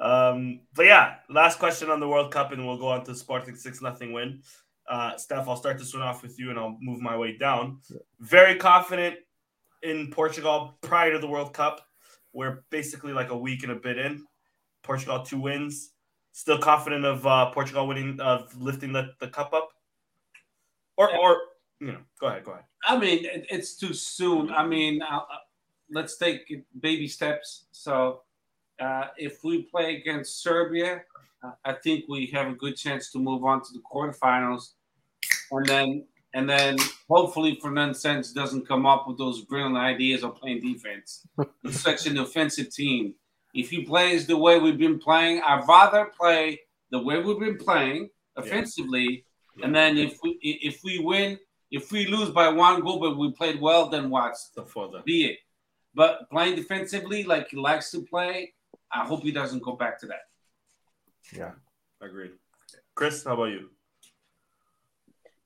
Um, but yeah, last question on the World Cup, and we'll go on to Sporting six nothing win. Uh, Steph, I'll start this one off with you, and I'll move my way down. Very confident in Portugal prior to the World Cup. We're basically like a week and a bit in. Portugal two wins. Still confident of uh, Portugal winning, of lifting the, the cup up. Or, or you know, go ahead, go ahead. I mean, it, it's too soon. I mean, uh, uh let's take baby steps. So uh, if we play against Serbia, uh, I think we have a good chance to move on to the quarterfinals, and then and then hopefully Fernando Santos doesn't come up with those brilliant ideas of playing defense. It's such an offensive team. If he plays the way we've been playing, I'd rather play the way we've been playing offensively, yeah. and then if we if we win, if we lose by one goal but we played well, then what's the further be it. But playing defensively like he likes to play, I hope he doesn't go back to that. Yeah, agreed. Chris, how about you?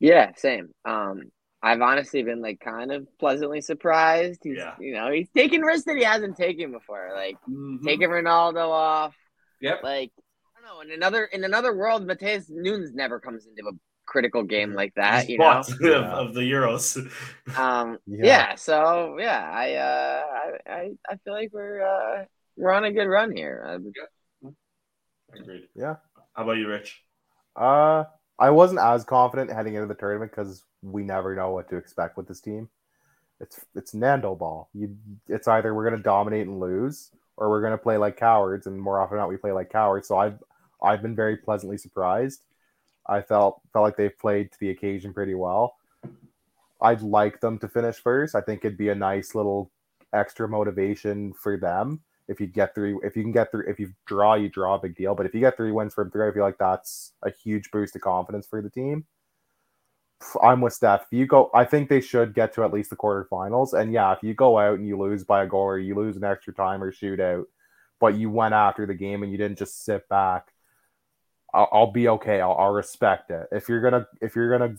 Yeah, same. Um, I've honestly been like kind of pleasantly surprised. He's, yeah. you know, he's taking risks that he hasn't taken before, like mm-hmm. taking Ronaldo off. Yep. Like I don't know. In another in another world, Matheus Nunes never comes into a critical game like that. You know, of, of, the Euros. um. Yeah. yeah. So yeah, I uh, I, I I feel like we're uh we're on a good run here. Agreed. Yeah. How about you, Rich? Uh, I wasn't as confident heading into the tournament because we never know what to expect with this team. It's it's Nando ball. You, it's either we're gonna dominate and lose, or we're gonna play like cowards, and more often than not, we play like cowards. So I've I've been very pleasantly surprised. I felt felt like they've played to the occasion pretty well. I'd like them to finish first. I think it'd be a nice little extra motivation for them if you get three, if you can get through, if you draw, you draw, a big deal. But if you get three wins from three, I feel like that's a huge boost of confidence for the team. I'm with Steph. If you go, I think they should get to at least the quarterfinals. And yeah, if you go out and you lose by a goal or you lose an extra time or shootout, but you went after the game and you didn't just sit back, I'll, I'll be okay. I'll, I'll respect it. If you're gonna, if you're gonna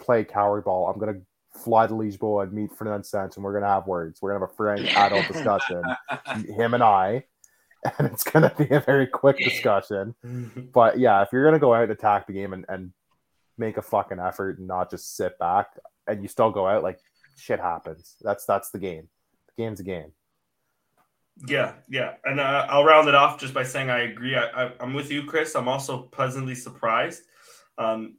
play coward ball, I'm gonna fly to Lisboa and meet Fernando Santos, and we're gonna have words. We're gonna have a frank adult discussion, him and I, and it's gonna be a very quick discussion. but yeah, if you're gonna go out and attack the game and, and make a fucking effort and not just sit back, and you still go out, like shit happens. That's that's the game. The game's a game. Yeah, yeah, and uh, I'll round it off just by saying I agree. I, I, am with you, Chris. I'm also pleasantly surprised um,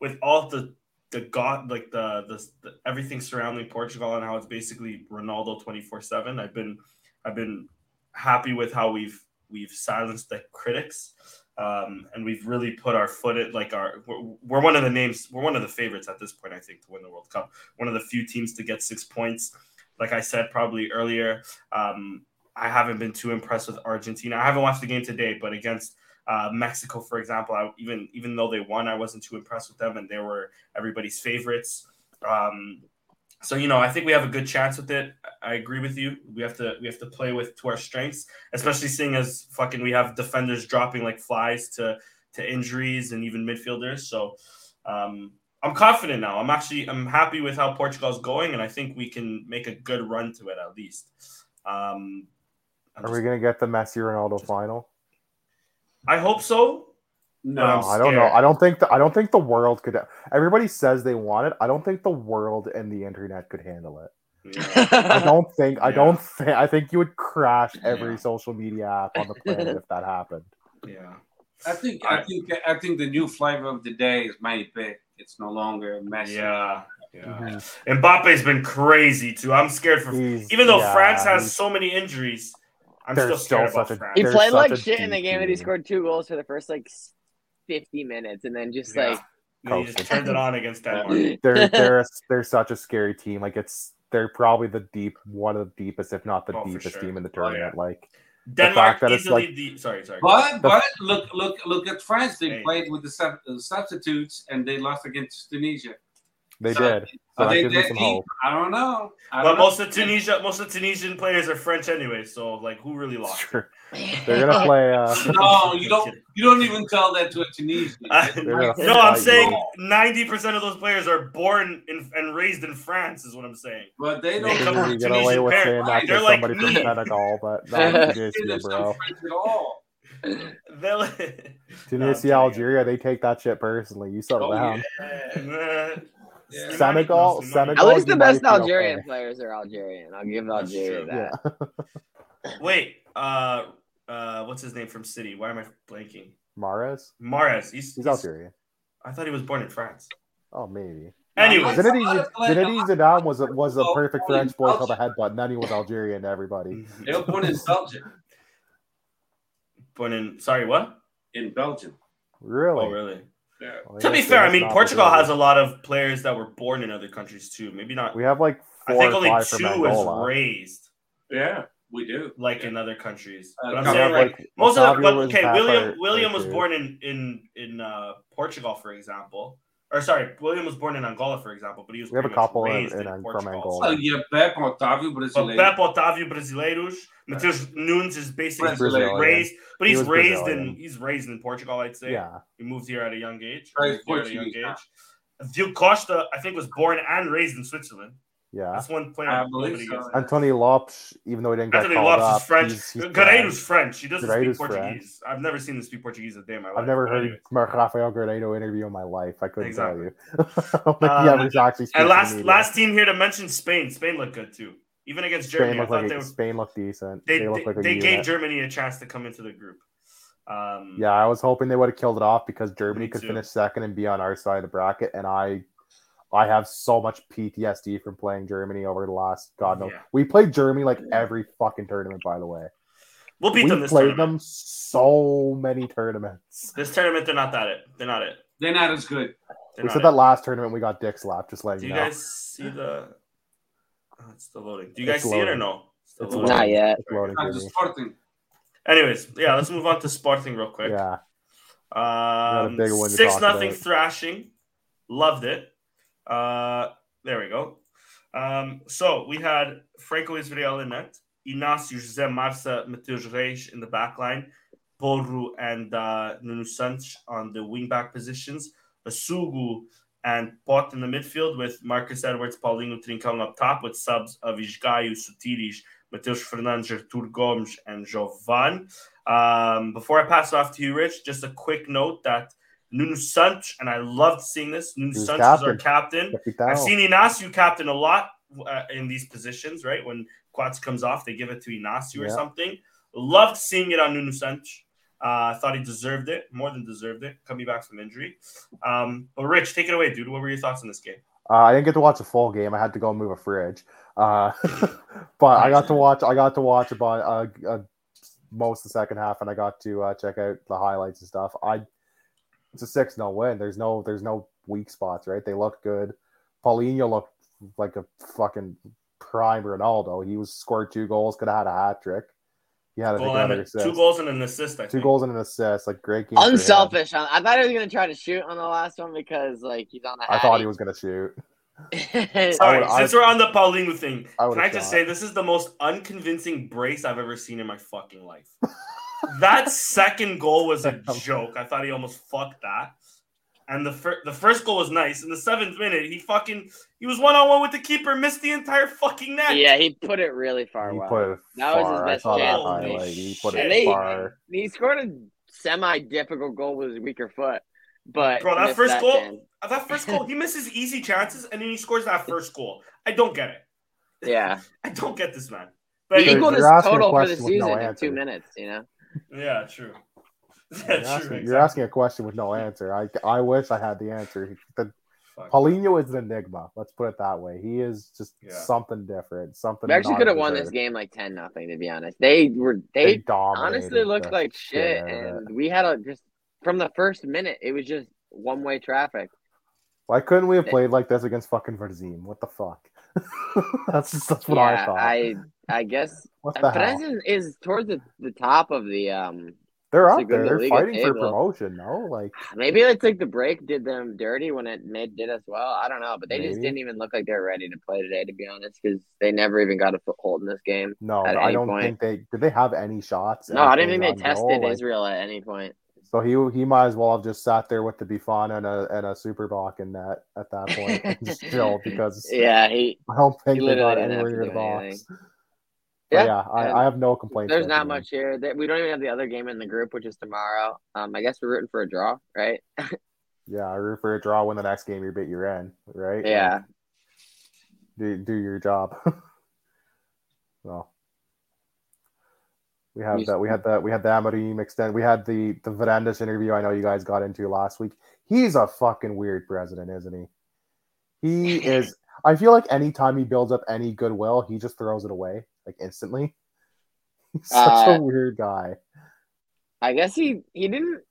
with all the the god like the, the, the everything surrounding Portugal and how it's basically Ronaldo 24/7. I've been I've been happy with how we've we've silenced the critics. Um, and we've really put our foot at like our we're, we're, one of the names we're one of the favorites at this point I think to win the World Cup. One of the few teams to get six points. Like I said probably earlier, um, I haven't been too impressed with Argentina. I haven't watched the game today, but against uh, Mexico, for example, I, even even though they won, I wasn't too impressed with them, and they were everybody's favorites. Um, so you know, I think we have a good chance with it. I agree with you. We have to we have to play with to our strengths, especially seeing as fucking we have defenders dropping like flies to to injuries and even midfielders. So um, I'm confident now. I'm actually I'm happy with how Portugal's going, and I think we can make a good run to it at least. Um, Are we gonna get the Messi Ronaldo final? I hope so. No, I'm don't know. I don't think the, I don't think the world could. Everybody says they want it. I don't think the world and the internet could handle it. Yeah. I don't think. I Yeah. don't think. I think you would crash every Yeah. social media app on the planet if that happened. yeah. I think I think I think the new flavor of the day is Mbappe. It's no longer Messi. Yeah. Yeah. Mhm. Mbappe's been crazy too. I'm scared for He's- even though yeah, France has so many injuries. I'm They're still scared still about such a- France. he played like shit in the deep game, and he scored two goals for the first like fifty minutes, and then just Yeah. like And he just turned it on against Denmark. they're they're they're such a scary team. Like it's they're probably the deep one of the deepest, if not the Oh, deepest sure. team in the Oh, yeah. tournament. Like Denmark that it's easily like- the sorry, sorry. But but look look look at France. They Hey. played with the sub- uh, substitutes and they lost against Tunisia. They So- did. So that they gives me some hope. I don't know. I But don't know. most of Tunisia, most of Tunisian players are French anyway. So like, who really lost? Sure. They're gonna play. Uh, No, you don't. You don't even tell that to a Tunisian. I- no, I'm saying ninety percent of those players are born in, and raised in France. Is what I'm saying. But they They don't. come from get away with saying parents. that They're to like somebody from me. Senegal, but not They Tunisia, bro. French at all. Tunisia, kidding. Algeria, they take that shit personally. You settle Oh, down. yeah. Nah. Yeah. Senegal- Senegal- at least the best Algerian okay. players are Algerian. I'll give That's Algeria true. that. Yeah, Wait, uh, uh, what's his name from City? Why am I blanking? Mahrez, Mahrez. He's, he's Algerian. I thought he was born in France. Oh, maybe. Anyways, That's Zinedine, Zinedine Zidane was a, was a perfect French boy called a headbutt, and then he was Algerian to everybody. They were born in Belgium. born in. Sorry, what? In Belgium. Really? Oh, really? Yeah. Well, To be fair, I mean Portugal has a lot of players that were born in other countries too. Maybe not. We have like I think or only five two Angola. is raised Yeah, we do. like Yeah. in other countries. Uh, but I'm we We saying have, like, most of the but, okay, William William was born in in in uh, Portugal, for example. Or sorry, William was born in Angola, for example, but he was We have a couple in- raised in in, from Portugal. Angola. Oh, yeah, Pepe, Otávio, But Brasileiro. Pepe Otávio Brasileiros, Matheus Nunes is basically Brazilian. raised, but he's was raised Brazilian. in he's raised in Portugal. I'd say. Yeah, He moved here at a young age. Right, at a young Portuguese, age. Diogo Costa, I think, was born and raised in Switzerland. Yeah. That's one player. I believe nobody so. gets. Anthony Lopes, even though he didn't get Anthony called Lopes up, is French. he's, he's Guerreiro's French. He doesn't Guerreiro's speak Portuguese. I've never seen him speak Portuguese a day in my life. I've never heard anyways. Mark Rafael Guerreiro interview in my life. I couldn't Exactly. tell you. I Um, he ever actually And last last team here to mention Spain. Spain looked good too. Even against Spain Germany, I looked thought like they a, were, Spain looked decent. they, They, they, looked like a they unit. gave Germany a chance to come into the group. Um, Yeah, I was hoping they would have killed it off because Germany could too. finish second and be on our side of the bracket. And I, I have so much PTSD from playing Germany over the last God knows. Yeah. We played Germany like every fucking tournament. By the way, we'll beat we them this played tournament. them so many tournaments. This tournament, they're not that it. They're not it. They're not as good. They're We said it. that last tournament we got dick slapped. Just letting Do you you know. guys see the? Oh, it's still loading. Do you guys It's see it or no? Still It's loading. Not yet. It's loading Not for. Sporting. Anyways, yeah, let's move on to Sporting real quick. Yeah, Um, bigger one six talk nothing about. thrashing. Loved it. Uh, there we go. Um, so we had Franco Israel in net, Inácio José Marsà, Matheus Reis in the back line, Porro and uh, Nuno Santos on the wingback positions, Essugo and Pote in the midfield with Marcus Edwards, Paulinho Trincão up top with subs of Esgaio, Sotiris, Mateus Fernandes, Artur Gomes, and Jovane. Um, before I pass it off to you, Rich, just a quick note that Nuno Santos, and I loved seeing this, Nuno He's Santos is our captain. Capitão. I've seen Inacio captain a lot uh, in these positions, right? When Coates comes off, they give it to Inacio or something. Loved seeing it on Nuno Santos. Uh, I thought he deserved it, more than deserved it, coming back from injury. Um, but Rich, take it away, dude. What were your thoughts on this game? Uh, I didn't get to watch a full game. I had to go move a fridge. Uh, but I got to watch. I got to watch about uh, uh, most of the second half, and I got to uh, check out the highlights and stuff. I it's a six 0 win. There's no there's no weak spots, right? They looked good. Paulinho looked like a fucking prime Ronaldo. He was scored two goals. Could have had a hat trick. He had Goal another a- assist. two goals and an assist, I Two think. goals and an assist. Like great game. for him. Unselfish. I I thought he was gonna try to shoot on the last one because like he's on the. I thought he was gonna shoot. was. Sorry, would- since we're on the Paulinho thing, I can would've I just shot. say this is the most unconvincing brace I've ever seen in my fucking life. that second goal was a joke. I thought he almost fucked that. And the fir- the first goal was nice. In the seventh minute, he fucking he was one on one with the keeper, missed the entire fucking net. yeah, he put it really far. He well. put it That was his best I saw that chance. highlight. He put Shit. it they- far. He scored a semi difficult goal with his weaker foot. But Bro, that missed first goal, chance. that first goal, he misses easy chances and then he scores that first goal. I don't get it. Yeah. I don't get this man. But He You're- equaled his you're asking a total for the question with no season in two minutes, you know? Yeah, true. You're Yeah, asking, true. you're asking a question with no answer. I I wish I had the answer. The, Paulinho is an enigma. Let's put it that way. He is just Yeah. something different. Something We actually could have won this game like ten nothing, to be honest. They were They they honestly looked like shit shit out of it. and we had a just from the first minute it was just one way traffic. Why couldn't we have played like this against fucking Varzim? What the fuck? that's just, that's what I thought. I I guess what the hell? Perez is, is towards the, the top of the um They're up there. They're Liga fighting for promotion. No, like maybe it's like the break did them dirty when it did as well. I don't know, but they just didn't even look like they were ready to play today, to be honest, because they never even got a foothold in this game. no. I don't point. think they did. They have any shots. No, I didn't think they tested Like, Israel at any point. So he he might as well have just sat there with the Bifana and a and a Super Bock in that at that point just chilled because Yeah, he I don't think He they got literally didn't have anywhere near the do anything. Yeah, yeah, I, I have no complaints. There's not much here. We don't even have the other game in the group, which is tomorrow. Um, I guess we're rooting for a draw, right? Yeah, I root for a draw. Win the next game, you're bit you're in, right? Yeah. Do do your job. well, we have that. We had that. We had the Amorim extend. We had the the Varandas interview. I know you guys got into last week. He's a fucking weird president, isn't he? He is. I feel like anytime he builds up any goodwill, he just throws it away like instantly. He's such Uh, a weird guy. I guess he he didn't.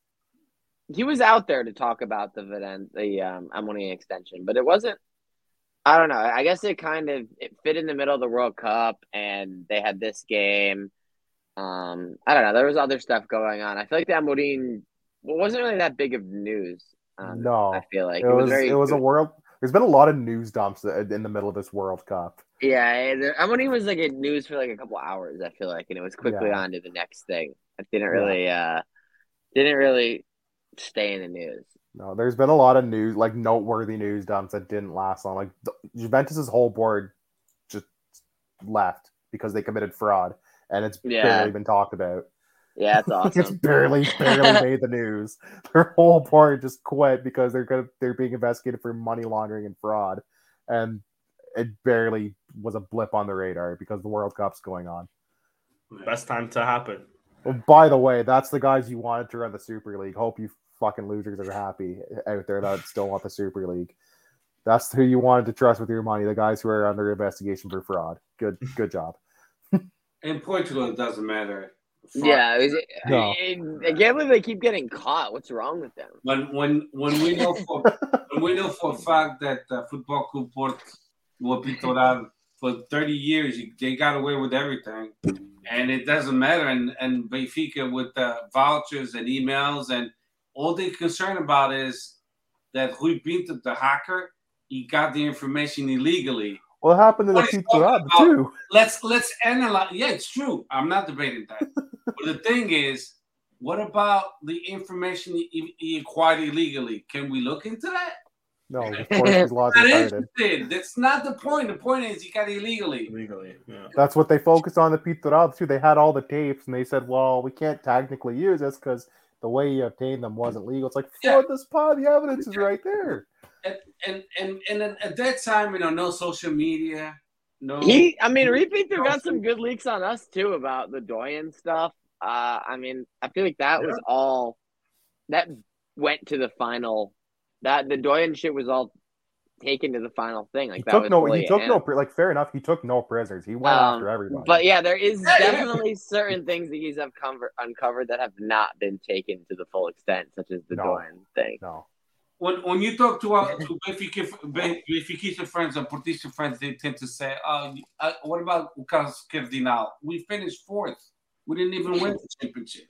He was out there to talk about the Viden, the um, Amorim extension, but it wasn't. I don't know. I guess it kind of it fit in the middle of the World Cup, and they had this game. Um, I don't know. There was other stuff going on. I feel like the Amorim well, wasn't really that big of news. Um, No, I feel like it was very. it was a world. There's been a lot of news dumps in the middle of this World Cup. Yeah, the- it was like a news for like a couple hours. I feel like, and it was quickly Yeah. on to the next thing. It didn't really, uh, didn't really stay in the news. No, there's been a lot of news, like noteworthy news dumps that didn't last long. Like the, Juventus's whole board just left because they committed fraud, and it's Yeah. barely been talked about. Yeah, it's it's awesome. barely barely made the news. Their whole board just quit because they're gonna they're being investigated for money laundering and fraud, and it barely was a blip on the radar because the World Cup's going on. Best time to happen. Well, by the way, that's the guys you wanted to run the Super League. Hope you fucking losers are happy out there that still want the Super League. That's who you wanted to trust with your money. The guys who are under investigation for fraud. Good, good job. In Portugal, it doesn't matter. Fuck. Yeah, it was, No. I, I can't believe they keep getting caught. What's wrong with them? When when when we know for when we know for a fact that uh, Football Club Porto will be for 30 years, they got away with everything, and it doesn't matter. And and Benfica with uh, vouchers and emails, and all they're concerned about is that Rui Pinto, the hacker, he got the information illegally. What happened to the What he's Pizza too? let's let's analyze. Yeah, it's true. I'm not debating that. but the thing is, what about the information he, he acquired illegally? Can we look into that? No, of course he's lost Not interested. That's not the point. The point is he got it illegally. Legally. Yeah. That's what they focused on the Pizza Hut too. They had all the tapes and they said, "Well, we can't technically use this because the way you obtained them wasn't legal." It's like, Yeah. for this pod, the evidence is right there. And and and, and at- at that time, you know, no social media, no. He, I mean, Repeat got some good leaks on us too about the Doyen stuff. Uh, I mean, I feel like that was all that went to the final. That the Doyen shit was all taken to the final thing. Like He that took was no. fully He took him. no. Like fair enough. He took no prisoners. He went Um, after everybody. But yeah, there is Yeah, yeah. definitely certain things that he's have cover- uncovered that have not been taken to the full extent, such as the No. Doyen thing. no. when when you talk to our to Benfica, Ben- Benfica friends and Portista friends, they tend to say, "Oh, uh, what about o caso Cardinal? We finished fourth. We didn't even win the championship.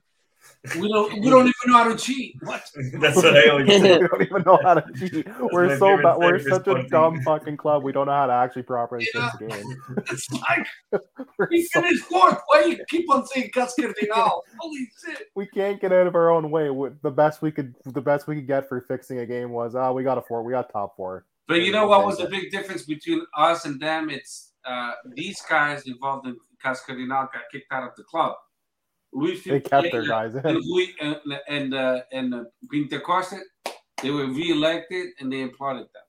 We don't. We don't even know how to cheat. What? That's what I always say. we don't even know how to cheat. we're so bad. We're such a one dumb fucking club. We don't know how to actually properly Yeah. fix the game. It's like We're so- finished fourth. Why you keep on saying caso Cardinal? Holy shit! we can't get out of our own way. We- The best we could, the best we could get for fixing a game was, oh, we got a four, we got top four. But you know what was the big difference between us and them? It's uh, these guys involved in caso Cardinal got kicked out of the club. Luis They kept their guys in. and Luis and and uh, and uh, Pinto da Costa, they were reelected and they applauded them.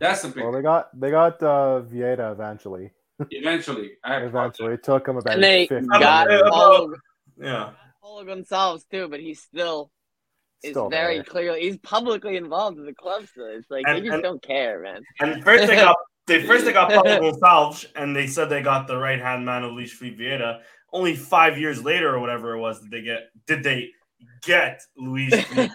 That's a big. Well, they got they got uh, Vieira eventually. eventually, I applaud Eventually, it took them about And they 50 got years. Paulo, Yeah. Paulo Gonçalves too, but he still is Still very there. clearly he's publicly involved in the club still. It's like And- they just and- don't care, man. And first they got they first they got Paulo Gonçalves, and they said they got the right hand man of Luis Felipe Vieira. Only five years later or whatever it was, did they get did they get Luis Felipe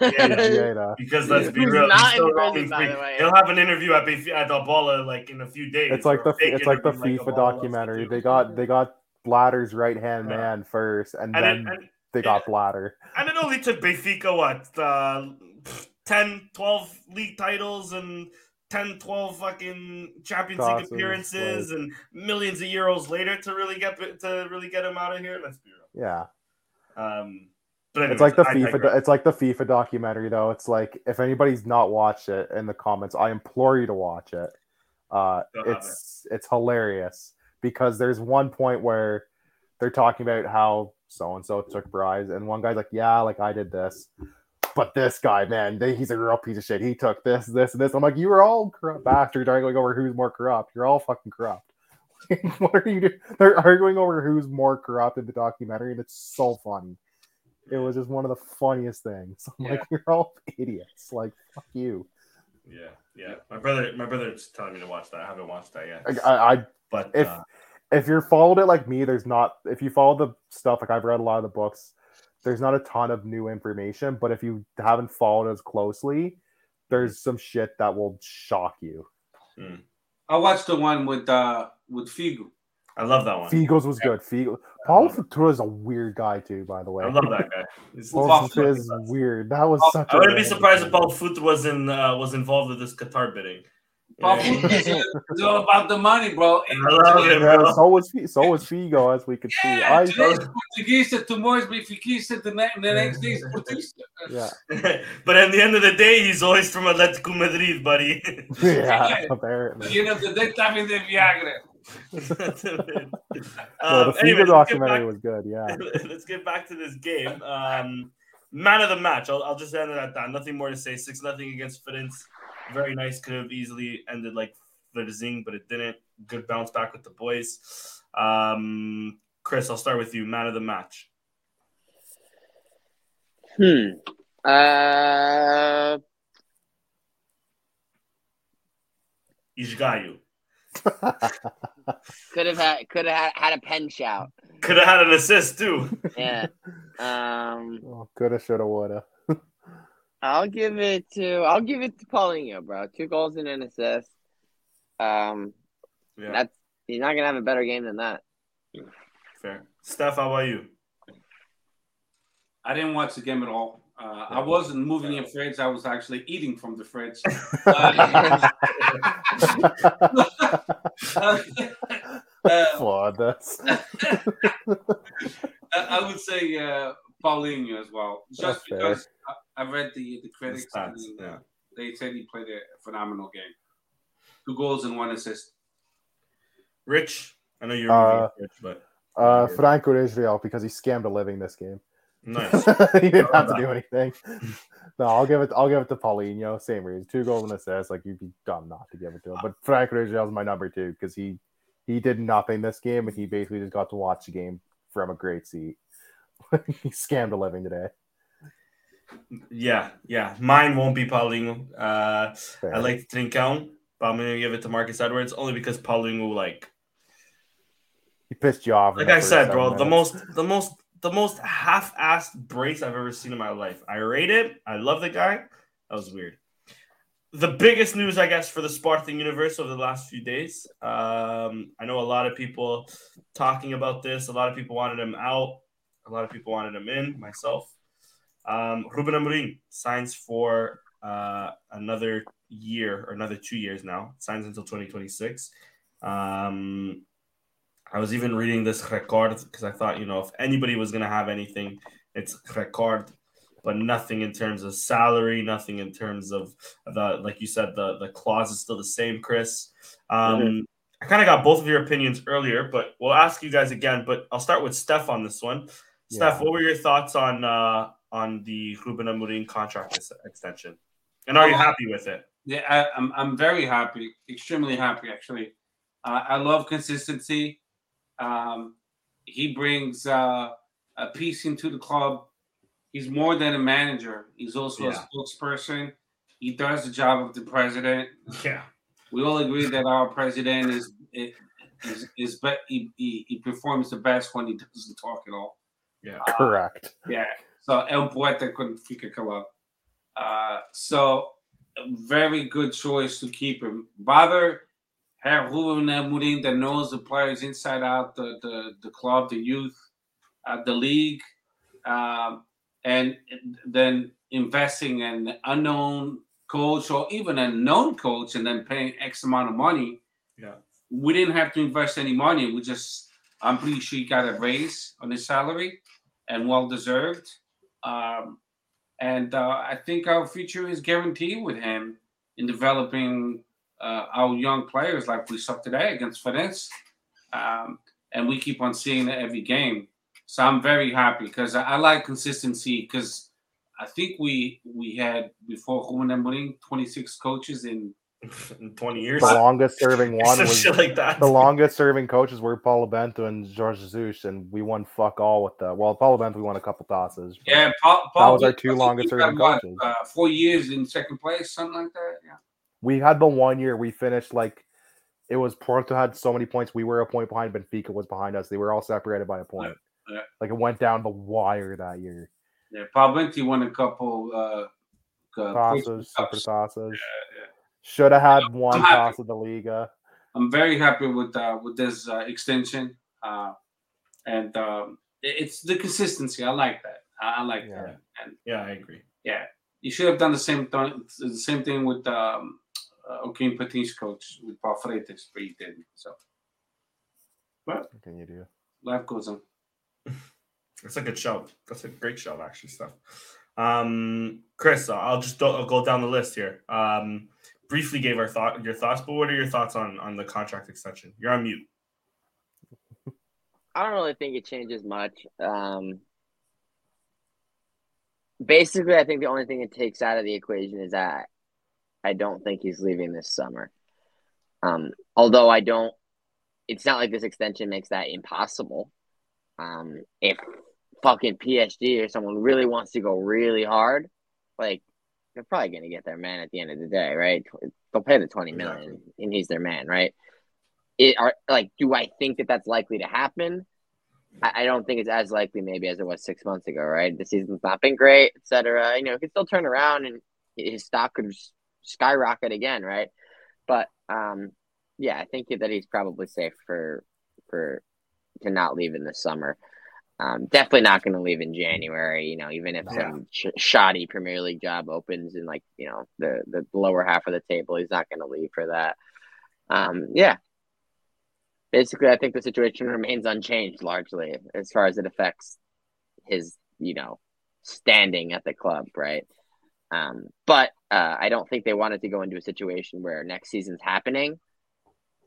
Because let's be real, not he's still in prison, by the way. He'll have an interview at Benfica- at Albala like in a few days. It's like the it's like the FIFA Albala loves to documentary. They got they got Blatter's right hand Yeah. man first, and, and then it, and, they got Blatter. and it only took Benfica what uh, 10, 12 league titles and 10, 12 fucking Champions League appearances and millions of euros later to really get to really get him out of here. Let's be real. Yeah, Um, but it's like the I FIFA. digress. It's like the FIFA documentary, though. It's like if anybody's not watched it in the comments, I implore you to watch it. Uh, it's it's hilarious because there's one point where they're talking about how so and so took bribes, and one guy's like, "Yeah, like I did this." But this guy, man, they, he's a real piece of shit. He took this, this, and this. I'm like, you were all corrupt bastards arguing over who's more corrupt. You're all fucking corrupt. what are you doing? They're arguing over who's more corrupt in the documentary, and it's so funny. It was just one of the funniest things. I'm like, you're all idiots. Like, fuck you. yeah, yeah. My brother, my brother's telling me to watch that. I haven't watched that yet. I, I But if uh, if you're followed it like me, there's not. If you follow the stuff, like I've read a lot of the books, there's not a ton of new information. But if you haven't followed as closely, there's some shit that will shock you. I watched the one with uh with Figo. I love that one. Figos was good. Figo, Paulo Futre is a weird guy too, by the way. I love that guy. He's- Paulo Paul Futre is weird. That was such. I a wouldn't be random surprised if thing. Paul Futre was in uh, was involved with this Qatar bidding. Paul Yeah. Futre is all about the money, bro. I love him, Yeah, bro. so was Fi- so was Figo, as we could see. Yeah, I today's Portuguese, tomorrow's Benfica, the next, the next day is Portuguese. yeah but at the end of the day, he's always from Atletico Madrid, buddy. yeah apparently. At the end of the day, también de Viagra. No, um, the anyway, Figo let's documentary back- was good. Yeah. let's get back to this game. Um, man of the match. I'll, I'll just end it at that. Nothing more to say. Six nothing against Farense. Very nice. Could have easily ended like the Zing, but it didn't. Good bounce back with the boys. Um, Chris, I'll start with you. Man of the match. Hmm. Uh, Esgaio. could have had could have had, had a pen shout. Could have had an assist too. Yeah. Um, Oh, coulda, shoulda, woulda. I'll give it to I'll give it to Paulinho, bro. Two goals and an assist. Um, Yeah, that's he's not gonna have a better game than that. fair. Steph, how about you? I didn't watch the game at all. Uh, I wasn't moving in fridge. I was actually eating from the fridge. Uh, uh, Flawed. That's I I would say uh, Paulinho as well, just That's because I, I read the the The critics stats, and yeah. they said he played a phenomenal game. Two goals and one assist. Rich, I know you're Uh, Rich, but uh, Franco Israel because he scammed a living this game. nice. he didn't have to do anything. No, I'll give it. I'll give it to Paulinho. Same reason, two goals and assists. Like you'd be dumb not to give it to him. But Franco Israel is my number two because he he did nothing this game and he basically just got to watch the game from a great seat. he scammed a living today. Yeah, yeah. Mine won't be Paulinho. Uh, Fair. I like Trincão, but I'm gonna give it to Marcus Edwards only because Paulinho, like, he pissed you off. like I said, bro, the most, the most, the most half-assed brace I've ever seen in my life. I rate it. I love the guy. That was weird. The biggest news, I guess, for the Spartan universe over the last few days. Um, I know a lot of people talking about this. A lot of people wanted him out. A lot of people wanted him in. Myself. Um, Ruben Amorim signs for uh, another year or another two years now. Signs until 2026. Um, I was even reading this record because I thought, you know, if anybody was going to have anything, it's record, but nothing in terms of salary, nothing in terms of the, like you said, the the clause is still the same, Chris. Um, I kind of got both of your opinions earlier, but we'll ask you guys again. But I'll start with Steph on this one. Steph, what were your thoughts on uh, on the Ruben Amorim contract extension? And are you happy with it? Yeah, I, am I'm, I'm very happy, extremely happy actually. Uh, I love consistency. Um, he brings uh, a piece into the club. He's more than a manager. He's also yeah. a spokesperson. He does the job of the president. Yeah, we all agree that our president is is, is be, he, he, he performs the best when he doesn't talk at all. Yeah, uh, correct. Yeah, so El Poeta couldn't fica calado. Uh, so very good choice to keep him. Bother have Ruben Amorim that knows the players inside out, the the, the club, the youth, uh, the league, um, and then investing an unknown coach or even a known coach and then paying X amount of money. Yeah. We didn't have to invest any money. We just, I'm pretty sure he got a raise on his salary and well deserved. Um, and uh, I think our future is guaranteed with him in developing uh, our young players like we saw today against Farense. Um, and we keep on seeing it every game. So I'm very happy because I, I, like consistency because I think we we had before Amorim 26 coaches in in 20 years. The longest serving one was shit like that. The longest serving coaches were Paulo Bento and Jorge Jesus, and we won fuck all with the well, Paulo Bento we won a couple tosses. Yeah, Paul, Paul, that was our two longest serving what, coaches. Uh, four years in second place, something like that. Yeah. We had the one year we finished like it was Porto had so many points. We were a point behind. Benfica was behind us. They were all separated by a point. Yeah. Yeah. Like it went down the wire that year. Yeah, Paul Bento won a couple uh, uh tosses, super tosses. Yeah, yeah. Should have had one toss of the Liga. I'm very happy with uh, with this uh, extension, uh, and um, it's the consistency. I like that. I, I like yeah. that. And yeah, I agree. Yeah, you should have done the same thing. The same thing with um, uh, Joaquim Patins' coach with Paul Freitas, but he didn't. So, well, what can you do? Life goes on. That's a good show. That's a great show, actually. Stuff. Um, Chris, I'll just I'll go down the list here. Um, briefly gave our thought your thoughts, but what are your thoughts on on the contract extension? You're on mute. I don't really think it changes much. Um, basically, I think the only thing it takes out of the equation is that I don't think he's leaving this summer. Um, although I don't, it's not like this extension makes that impossible. Um, if fucking PSG or someone really wants to go really hard, like they're probably going to get their man at the end of the day, right? They'll pay the twenty million, exactly. and he's their man, right? It are like, do I think that that's likely to happen? I, I don't think it's as likely maybe as it was six months ago, right? The season's not been great, etc. You know, it could still turn around and his stock could skyrocket again, right? But um, yeah, I think that he's probably safe for for to not leave in the summer. Um, definitely not going to leave in January. You know, even if yeah. some sh- shoddy Premier League job opens in like you know the the lower half of the table, he's not going to leave for that. Um, yeah, basically, I think the situation remains unchanged largely as far as it affects his you know standing at the club, right? Um, but uh, I don't think they wanted to go into a situation where next season's happening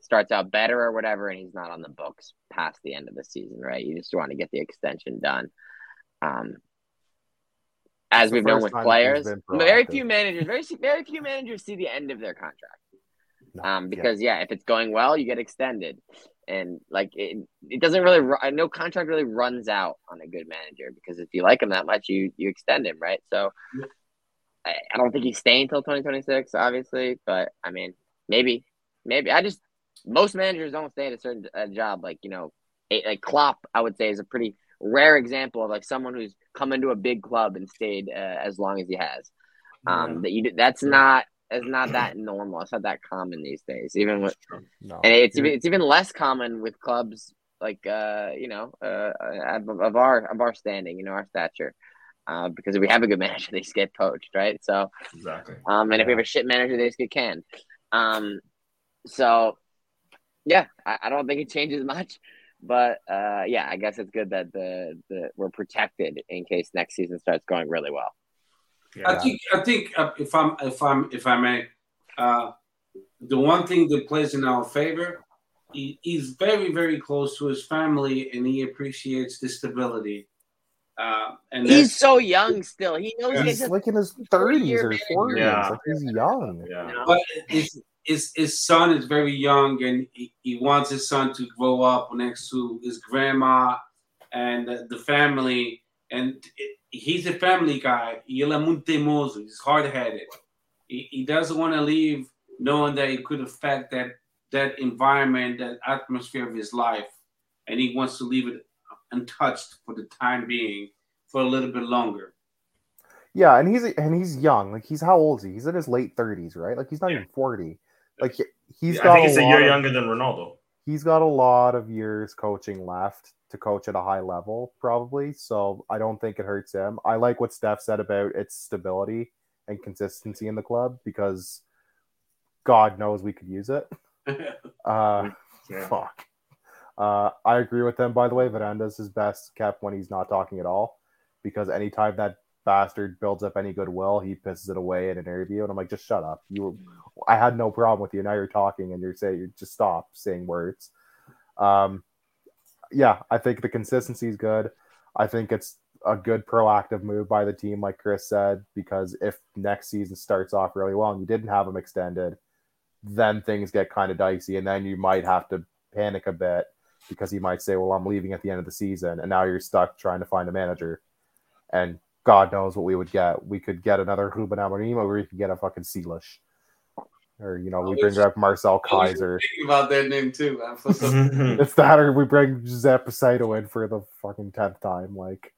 starts out better or whatever, and he's not on the books past the end of the season, right? You just want to get the extension done. Um, as we've known with players, very few managers, very very few managers see the end of their contract. um, because yeah. yeah. if it's going well, you get extended, and like it, it doesn't really. No contract really runs out on a good manager because if you like him that much, you you extend him, right? So. I, I don't think he's staying until 2026, obviously, but I mean, maybe, maybe. I just most managers don't stay at a certain uh, job. Like you know, a, like Klopp, I would say is a pretty rare example of like someone who's come into a big club and stayed uh, as long as he has. Um, yeah. that you that's not it's not that normal. It's not that common these days. Even with no. and it's even it's even less common with clubs like uh you know uh of our of our standing, you know, our stature. Uh, because if we have a good manager, they just get poached, right? So exactly. Um, and yeah. if we have a shit manager, they just get canned. Um, so yeah, I, I don't think it changes much, but uh, yeah, I guess it's good that the, the we're protected in case next season starts going really well. Yeah. I think I think uh, if I'm if I'm if I may, uh, the one thing that plays in our favor, he, he's very very close to his family and he appreciates the stability. Uh, and he's so young still. He knows he's he's like in his thirties or forties. Yeah. Like he's young. Yeah. but his, his his son is very young, and he, he wants his son to grow up next to his grandma and the, the family. And it, he's a family guy. Ele é muito teimoso. He's hard headed. He, he doesn't want to leave knowing that it could affect that that environment, that atmosphere of his life, and he wants to leave it untouched for the time being for a little bit longer. Yeah, and he's and he's young. Like he's how old is he? He's in his late thirties, right? Like he's not even forty. Like he- he's Yeah, got I think he's a year of- younger than Ronaldo. he's got a lot of years coaching left to coach at a high level, probably. So I don't think it hurts him. I like what Steph said about its stability and consistency in the club because God knows we could use it. Uh, Yeah. fuck. Uh, I agree with him. By the way, Varandas is best kept when he's not talking at all, because anytime that bastard builds up any goodwill, he pisses it away in an interview, and I'm like, just shut up. You, I had no problem with you. Now you're talking, and you're saying, you just stop saying words. Um, yeah, I think the consistency is good. I think it's a good proactive move by the team, like Chris said, because if next season starts off really well and you didn't have him extended, then things get kind of dicey, and then you might have to panic a bit because he might say, "Well, I'm leaving at the end of the season," and now you're stuck trying to find a manager. And God knows what we would get. We could get another Ruben Amorim, or we could get a fucking Silas, or you know, we bring up Marcel Keizer. thinking about that name too. man. For some- It's that, or we bring José Peseiro in for the fucking tenth time. Like,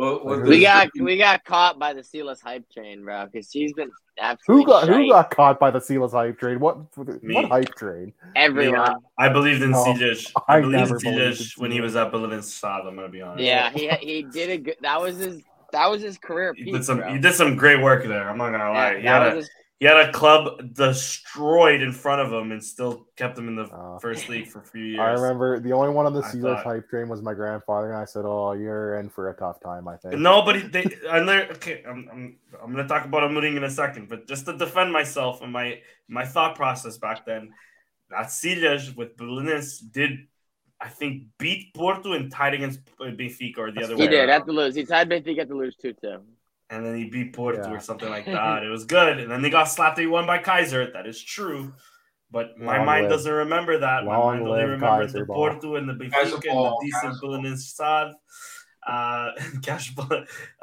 What- what We does- got we got caught by the Silas hype train, bro, because she's been who absolutely got who got caught by the Silas hype train? What Me. what hype train? everyone. I believed in No, Sidish. I, I believed in never believed in Sidish when he was at Berlin Stad. I'm gonna be honest. Yeah, he he did a good. That was his. That was his career Peak, He did some. bro. He did some great work there. I'm not gonna lie. Yeah, he, had a, his- he had a club destroyed in front of him and still kept him in the Uh, first league for a few years. I remember the only one on the I Steelers thought- hype train was my grandfather, and I said, "Oh, you're in for a tough time." I think. No, but he- they. I'm there. Okay, I'm, I'm. I'm gonna talk about Amorim in a second, but just to defend myself and my my thought process back then, that Silas with Belenenses did, I think, beat Porto and tied against Benfica or the other he way. did around. have to lose. He tied Benfica at to lose two too. And then he beat Porto Yeah. or something like that. It was good, and then they got slapped. They won by Kaiser. That is true, but my Long mind live- doesn't remember that. My long mind only remembers Kaiser the ball. Porto and the Kaiser Benfica and the decent Kaiser ball. Belenenses. Uh, cash. Uh, but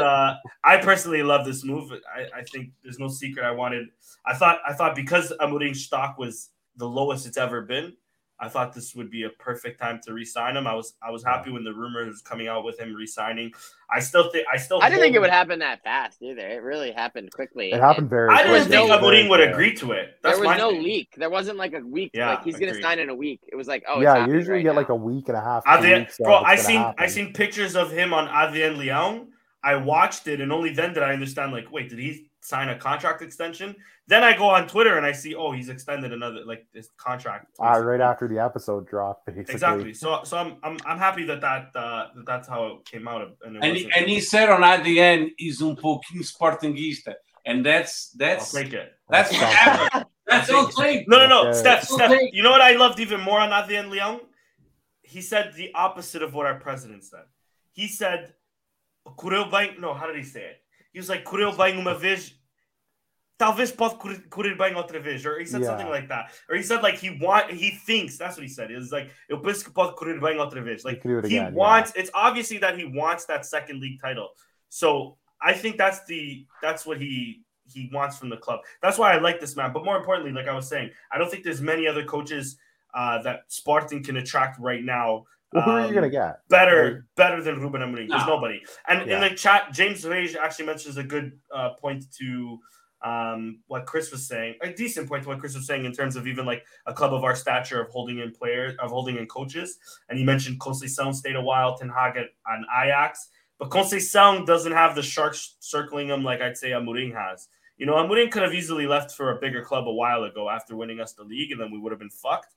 uh, I personally love this move. I, I think there's no secret. I wanted. I thought. I thought because Amorim's stock was the lowest it's ever been. I thought this would be a perfect time to re-sign him. I was. I was happy when the rumor was coming out with him re-signing. I still think. I still. I didn't think it would happen that fast either. It really happened quickly. It happened very. I didn't think no- Amorim would agree to it. That's there was my no thing. leak. There wasn't like a week. Yeah, like he's gonna sign in a week. It was like, oh, yeah, happening usually right you get now. like a week and a half. two Adrien, weeks bro, I gonna seen happen. I seen pictures of him on Adrien Leon. I watched it, and only then did I understand. Like, wait, did he sign a contract extension? Then I go on Twitter and I see, oh, he's extended another like this contract. uh, right after the episode dropped, basically. Exactly. So, so I'm I'm, I'm happy that that, uh, that that's how it came out. And, it And he, and he said on at the end, he's um pouquinho Sportingista. And that's I'll that's take it. that's Sounds whatever. That's I'll okay. No, no, no, Okay. Steph, Steph. Okay. You know what I loved even more on Adrien Leon? He said the opposite of what our president said. He said, "Correu bem." No, how did he say it? He was like, "Correu bem uma vez." Talvez pode correr- correr bem outra vez, or he said Yeah. something like that, or he said like he want, he thinks that's what he said. It was like, "Eu penso que pode correr bem outra vez." Like can do he again, yeah. wants. It's obviously that he wants that second league title. So I think that's the that's what he he wants from the club. That's why I like this man. But more importantly, like I was saying, I don't think there's many other coaches uh, that Spartan can attract right now. Well, who are you um, gonna get? Better, better than Ruben Amorim. There's nobody. And in the chat, James Rage actually mentions a good uh, point to um, what Chris was saying. A decent point to what Chris was saying in terms of even like a club of our stature of holding in players, of holding in coaches. And he mentioned Conceição stayed a while, Ten Hag at, on Ajax. But Conceição doesn't have the sharks circling him like I'd say Amorim has. You know, Amorim could have easily left for a bigger club a while ago after winning us the league, and then we would have been fucked.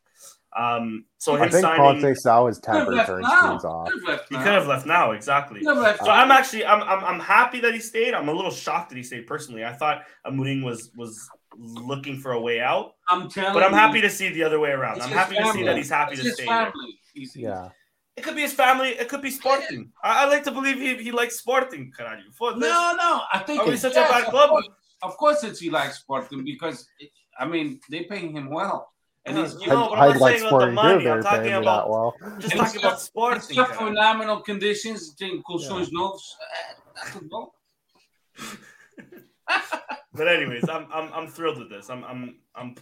Um, so I think signing, Conceição's Could've temper turns things off. Could've left he could have left now, exactly. Left So I'm actually I'm, I'm I'm happy that he stayed. I'm a little shocked that he stayed personally. I thought Amorim was was looking for a way out, I'm telling but I'm you, happy to see the other way around. I'm his happy to see that he's happy it's to stay. family. He's, Yeah, It could be his family. It could be Sporting. I, I like to believe he, he likes Sporting. Caralho. No, no. I think Are we it's such a yes, bad of club? course- Of course, it's he likes Sporting because I mean they paying him well, and he's you know, but I, I'm I'd not like saying about the Sporting money. I'm talking about that well. just talking about It's Sporting. got caralho. phenomenal conditions. Tem colchões novos. eh, That could. But anyways, I'm I'm I'm thrilled with this. I'm I'm I'm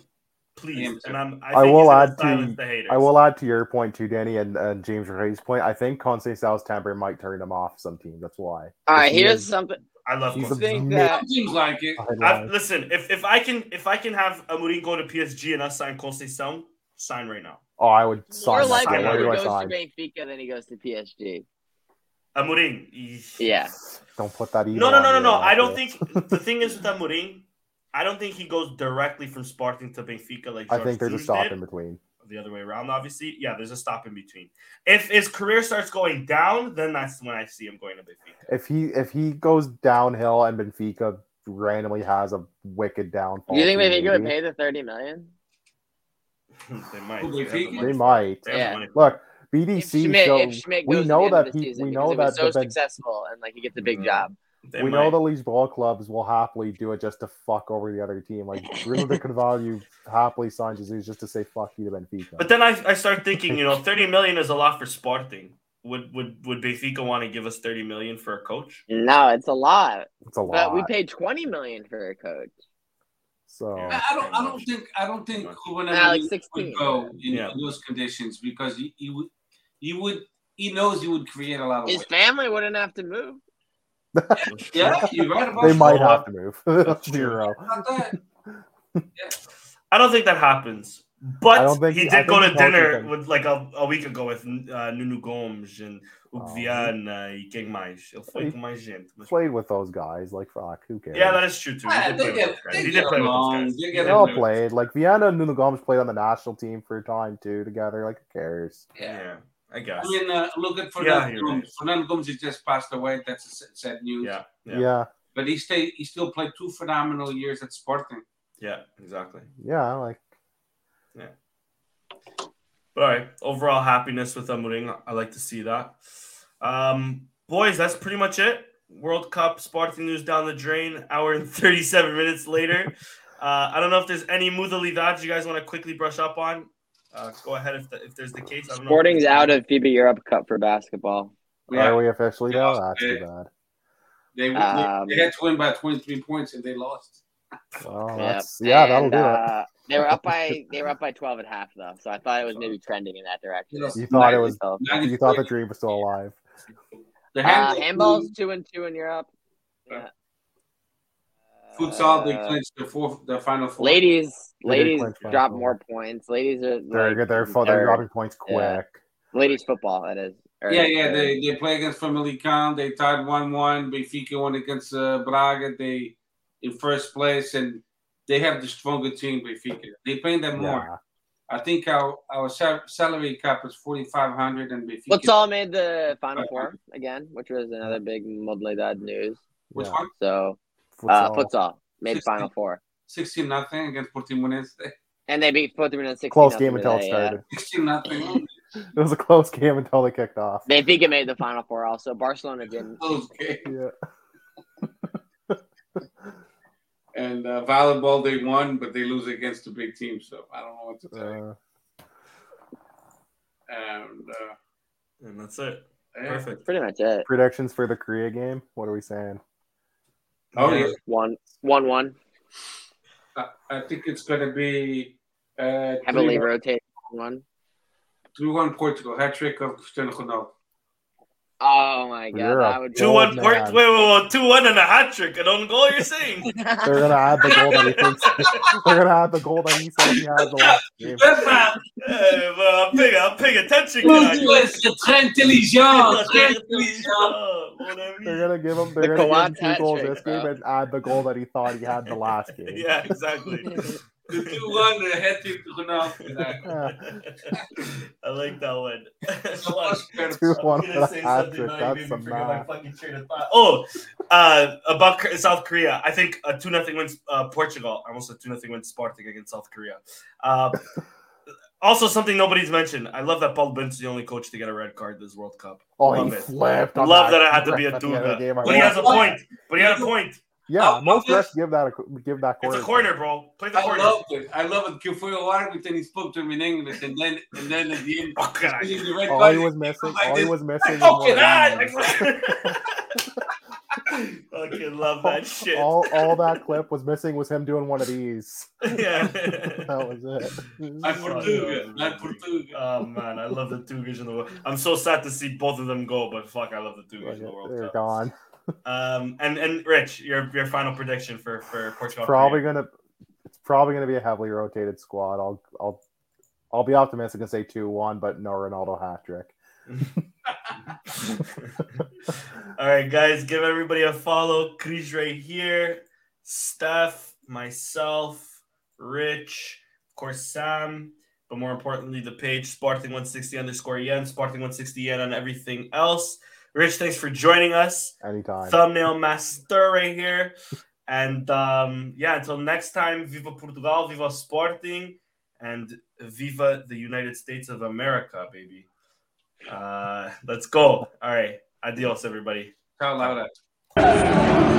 pleased, and I'm. I, I will add to- the. I will add to your point too, Danny, and, and James Ray's point. I think Conceição's temper might turn him off some teams. That's why. All right, He here's is- something. I love. He's I a Conceição. think that Some teams like it. I, listen, if if I can if I can have Amorim go to PSG and us sign Conceição, sign right now. Oh, I would more sign that. likely sign. Where he do I goes to? Benfica than he goes to PSG. Amorim. he- Yeah. Don't put that either. No, no, no, no, no. I don't think the thing is with Amorim. I don't think he goes directly from Sporting to Benfica like I think there's a stop did. in between. The other way around, obviously. Yeah, there's a stop in between. If his career starts going down, then that's when I see him going to Benfica. If he if he goes downhill and Benfica randomly has a wicked downfall, Do you think too, Benfica would maybe, pay the thirty million? they might. Who, They have the Benfica? money They might. They have the Yeah. Look, it. If BDC Schmidt, show, if Schmidt we know that end of the he, we know it was that so the Ben- successful and like he gets a big Mhm. job. They we might. know the ball clubs will happily do it just to fuck over the other team. Like Bruno de Carvalho happily signed Jesus just to say fuck you to Benfica. But then I, I start thinking, you know, 30 million is a lot for Sporting. Would would would Benfica want to give us 30 million for a coach? No, it's a lot. it's a lot. But we paid twenty million for a coach. so I I don't. I don't think. I don't think Ruben Nah, like Amorim 16. would go in, Yeah. in those conditions because he, he would. He would. He knows he would create a lot of. His waste. family wouldn't have to move. Yeah, you're right about they that. might Well, have to move. Zero. About that. I don't think that happens. But think- he I did go to dinner with like a, a week ago with uh, Nuno Gomes and Oh. Hugo Viana e quem mais? Ele foi com mais gente. Mas- Played with those guys. Like fuck, who cares? Yeah, that is true too. He did they play with get- those guys. they He did play with those guys. get they all Yeah. played. Like Viana and Nuno Gomes played on the national team for a time too together. Like who cares? Yeah. Yeah, I guess. I mean, uh, look at Yeah, Fernando you're Gomes. right. Fernando Gomes has just passed away. That's a sad- sad news. Yeah, Yeah, yeah, yeah, But he stayed. He still played two phenomenal years at Sporting. yeah, exactly. Yeah, I like Yeah. But all right, overall happiness with Amorim. I like to see that. Um, boys, that's pretty much it. World Cup Sporting news down the drain. Hour and thirty-seven minutes later. Uh, I don't know if there's any modalidades you guys want to quickly brush up on. Uh, go ahead if, the, if there's the case. I don't know if Sporting's there's- out of FIBA Europe Cup for basketball. Yeah. are we officially Yeah, now? That's too bad. They, they- Um, they had to win by 23 points and they lost. Well, Yep. that's yeah, that'll And, do it. uh, They were up by they were up by twelve at half though, so I thought it was maybe trending in that direction. You thought it was. You thought the dream was still alive. Uh, handballs two and two in Europe. Yeah. Futsal, they Uh, clinched the fourth, the final four. Ladies, They ladies drop more points. Ladies are They're like, they're they're, they're- dropping points quick. yeah. ladies football. That is. Or- Yeah, yeah, or- they, they play against Famalicão. They tied one-one. Benfica won against uh, Braga. They in first place, and they have the stronger team. Benfica. They pay them more. Yeah. I think our our salary cap is forty-five hundred, and Benfica. Futsal made the final four again, which was another big Modalidad news. Which yeah. one? So uh, Futsal. futsal made Sixteen. final four, Sixteen nothing against Portimonense. and they beat Portimonense sixteen. Close game until it today, yeah. started. Sixteen nothing. It was a close game until they kicked off. They think it made the final four. Also, Barcelona didn't. Okay. Yeah. And uh, volleyball, they won, but they lose against the big team. So I don't know what to tell you. Uh, And uh, And that's it. yeah. Perfect. Pretty much it. predictions for the Korea game. What are we saying? Oh yeah. One, one, one. I, I think it's going to be uh, Heavily rotated one. 3-1 Portugal. Hat trick of Cristiano Ronaldo. Oh my god, You're that would be Two one. man. Wait, wait, wait, wait, two one and a hat trick. An own goal. You're saying? They're gonna add the goal that he thinks. they're gonna add the goal that he said he had the last game. Hey, well, I'm paying, I'm paying attention. Tudo é très intelligent. Très intelligent. They're gonna give him. They're gonna give him two goals hat-trick, this game and add the goal that he thought he had the last game. Yeah, exactly. The 2-1 uh, hat trick to Ronaldo. I like that one. Two I'm one gonna for the say something, trick. now you made me forget my fucking train of thought. Oh, uh, about South Korea. I think a two nothing wins uh, Portugal. I almost said two nothing wins Sporting against South Korea. Uh, Also, something nobody's mentioned. I love that Paulo Bento's the only coach to get a red card this World Cup. Oh, love he it. flipped. Love that I had to be a at the the Duga. game. I But he has a point. But he had a point. Yeah, Oh, most yes. refs give that a give that corner. It's a corner, bro. Play the I corner. love it. I love it. Que fue el árbitro and he spoke to him in English, and then and then at the end, Oh, God. he the red All card, he was missing. like All he was missing. Oh, was get one on! of these. Fucking love that shit. all, all that clip was missing was him doing one of these. yeah. That was it. I'm Portuga. I'm Portuga. Oh, oh man, I love the Tugas in the world. I'm so sad to see both of them go, but fuck, I love the Tugas in the World They're Cup. gone. Um, and and Rich, your your final prediction for for Portugal? Probably gonna. It's probably gonna be a heavily rotated squad. I'll I'll I'll be optimistic and say two one, but no Ronaldo hat trick. All right, guys, give everybody a follow. Chris right here, Steph, myself, Rich, of course, Sam, but more importantly, the page Sporting160 underscore yen, Sporting160 yen on everything else. Rich, thanks for joining us. Anytime. Thumbnail master right here. And um, yeah, until next time, Viva Portugal, Viva Sporting, and Viva the United States of America, baby. Uh, let's go. All right. Adios, everybody. Ciao, Laura.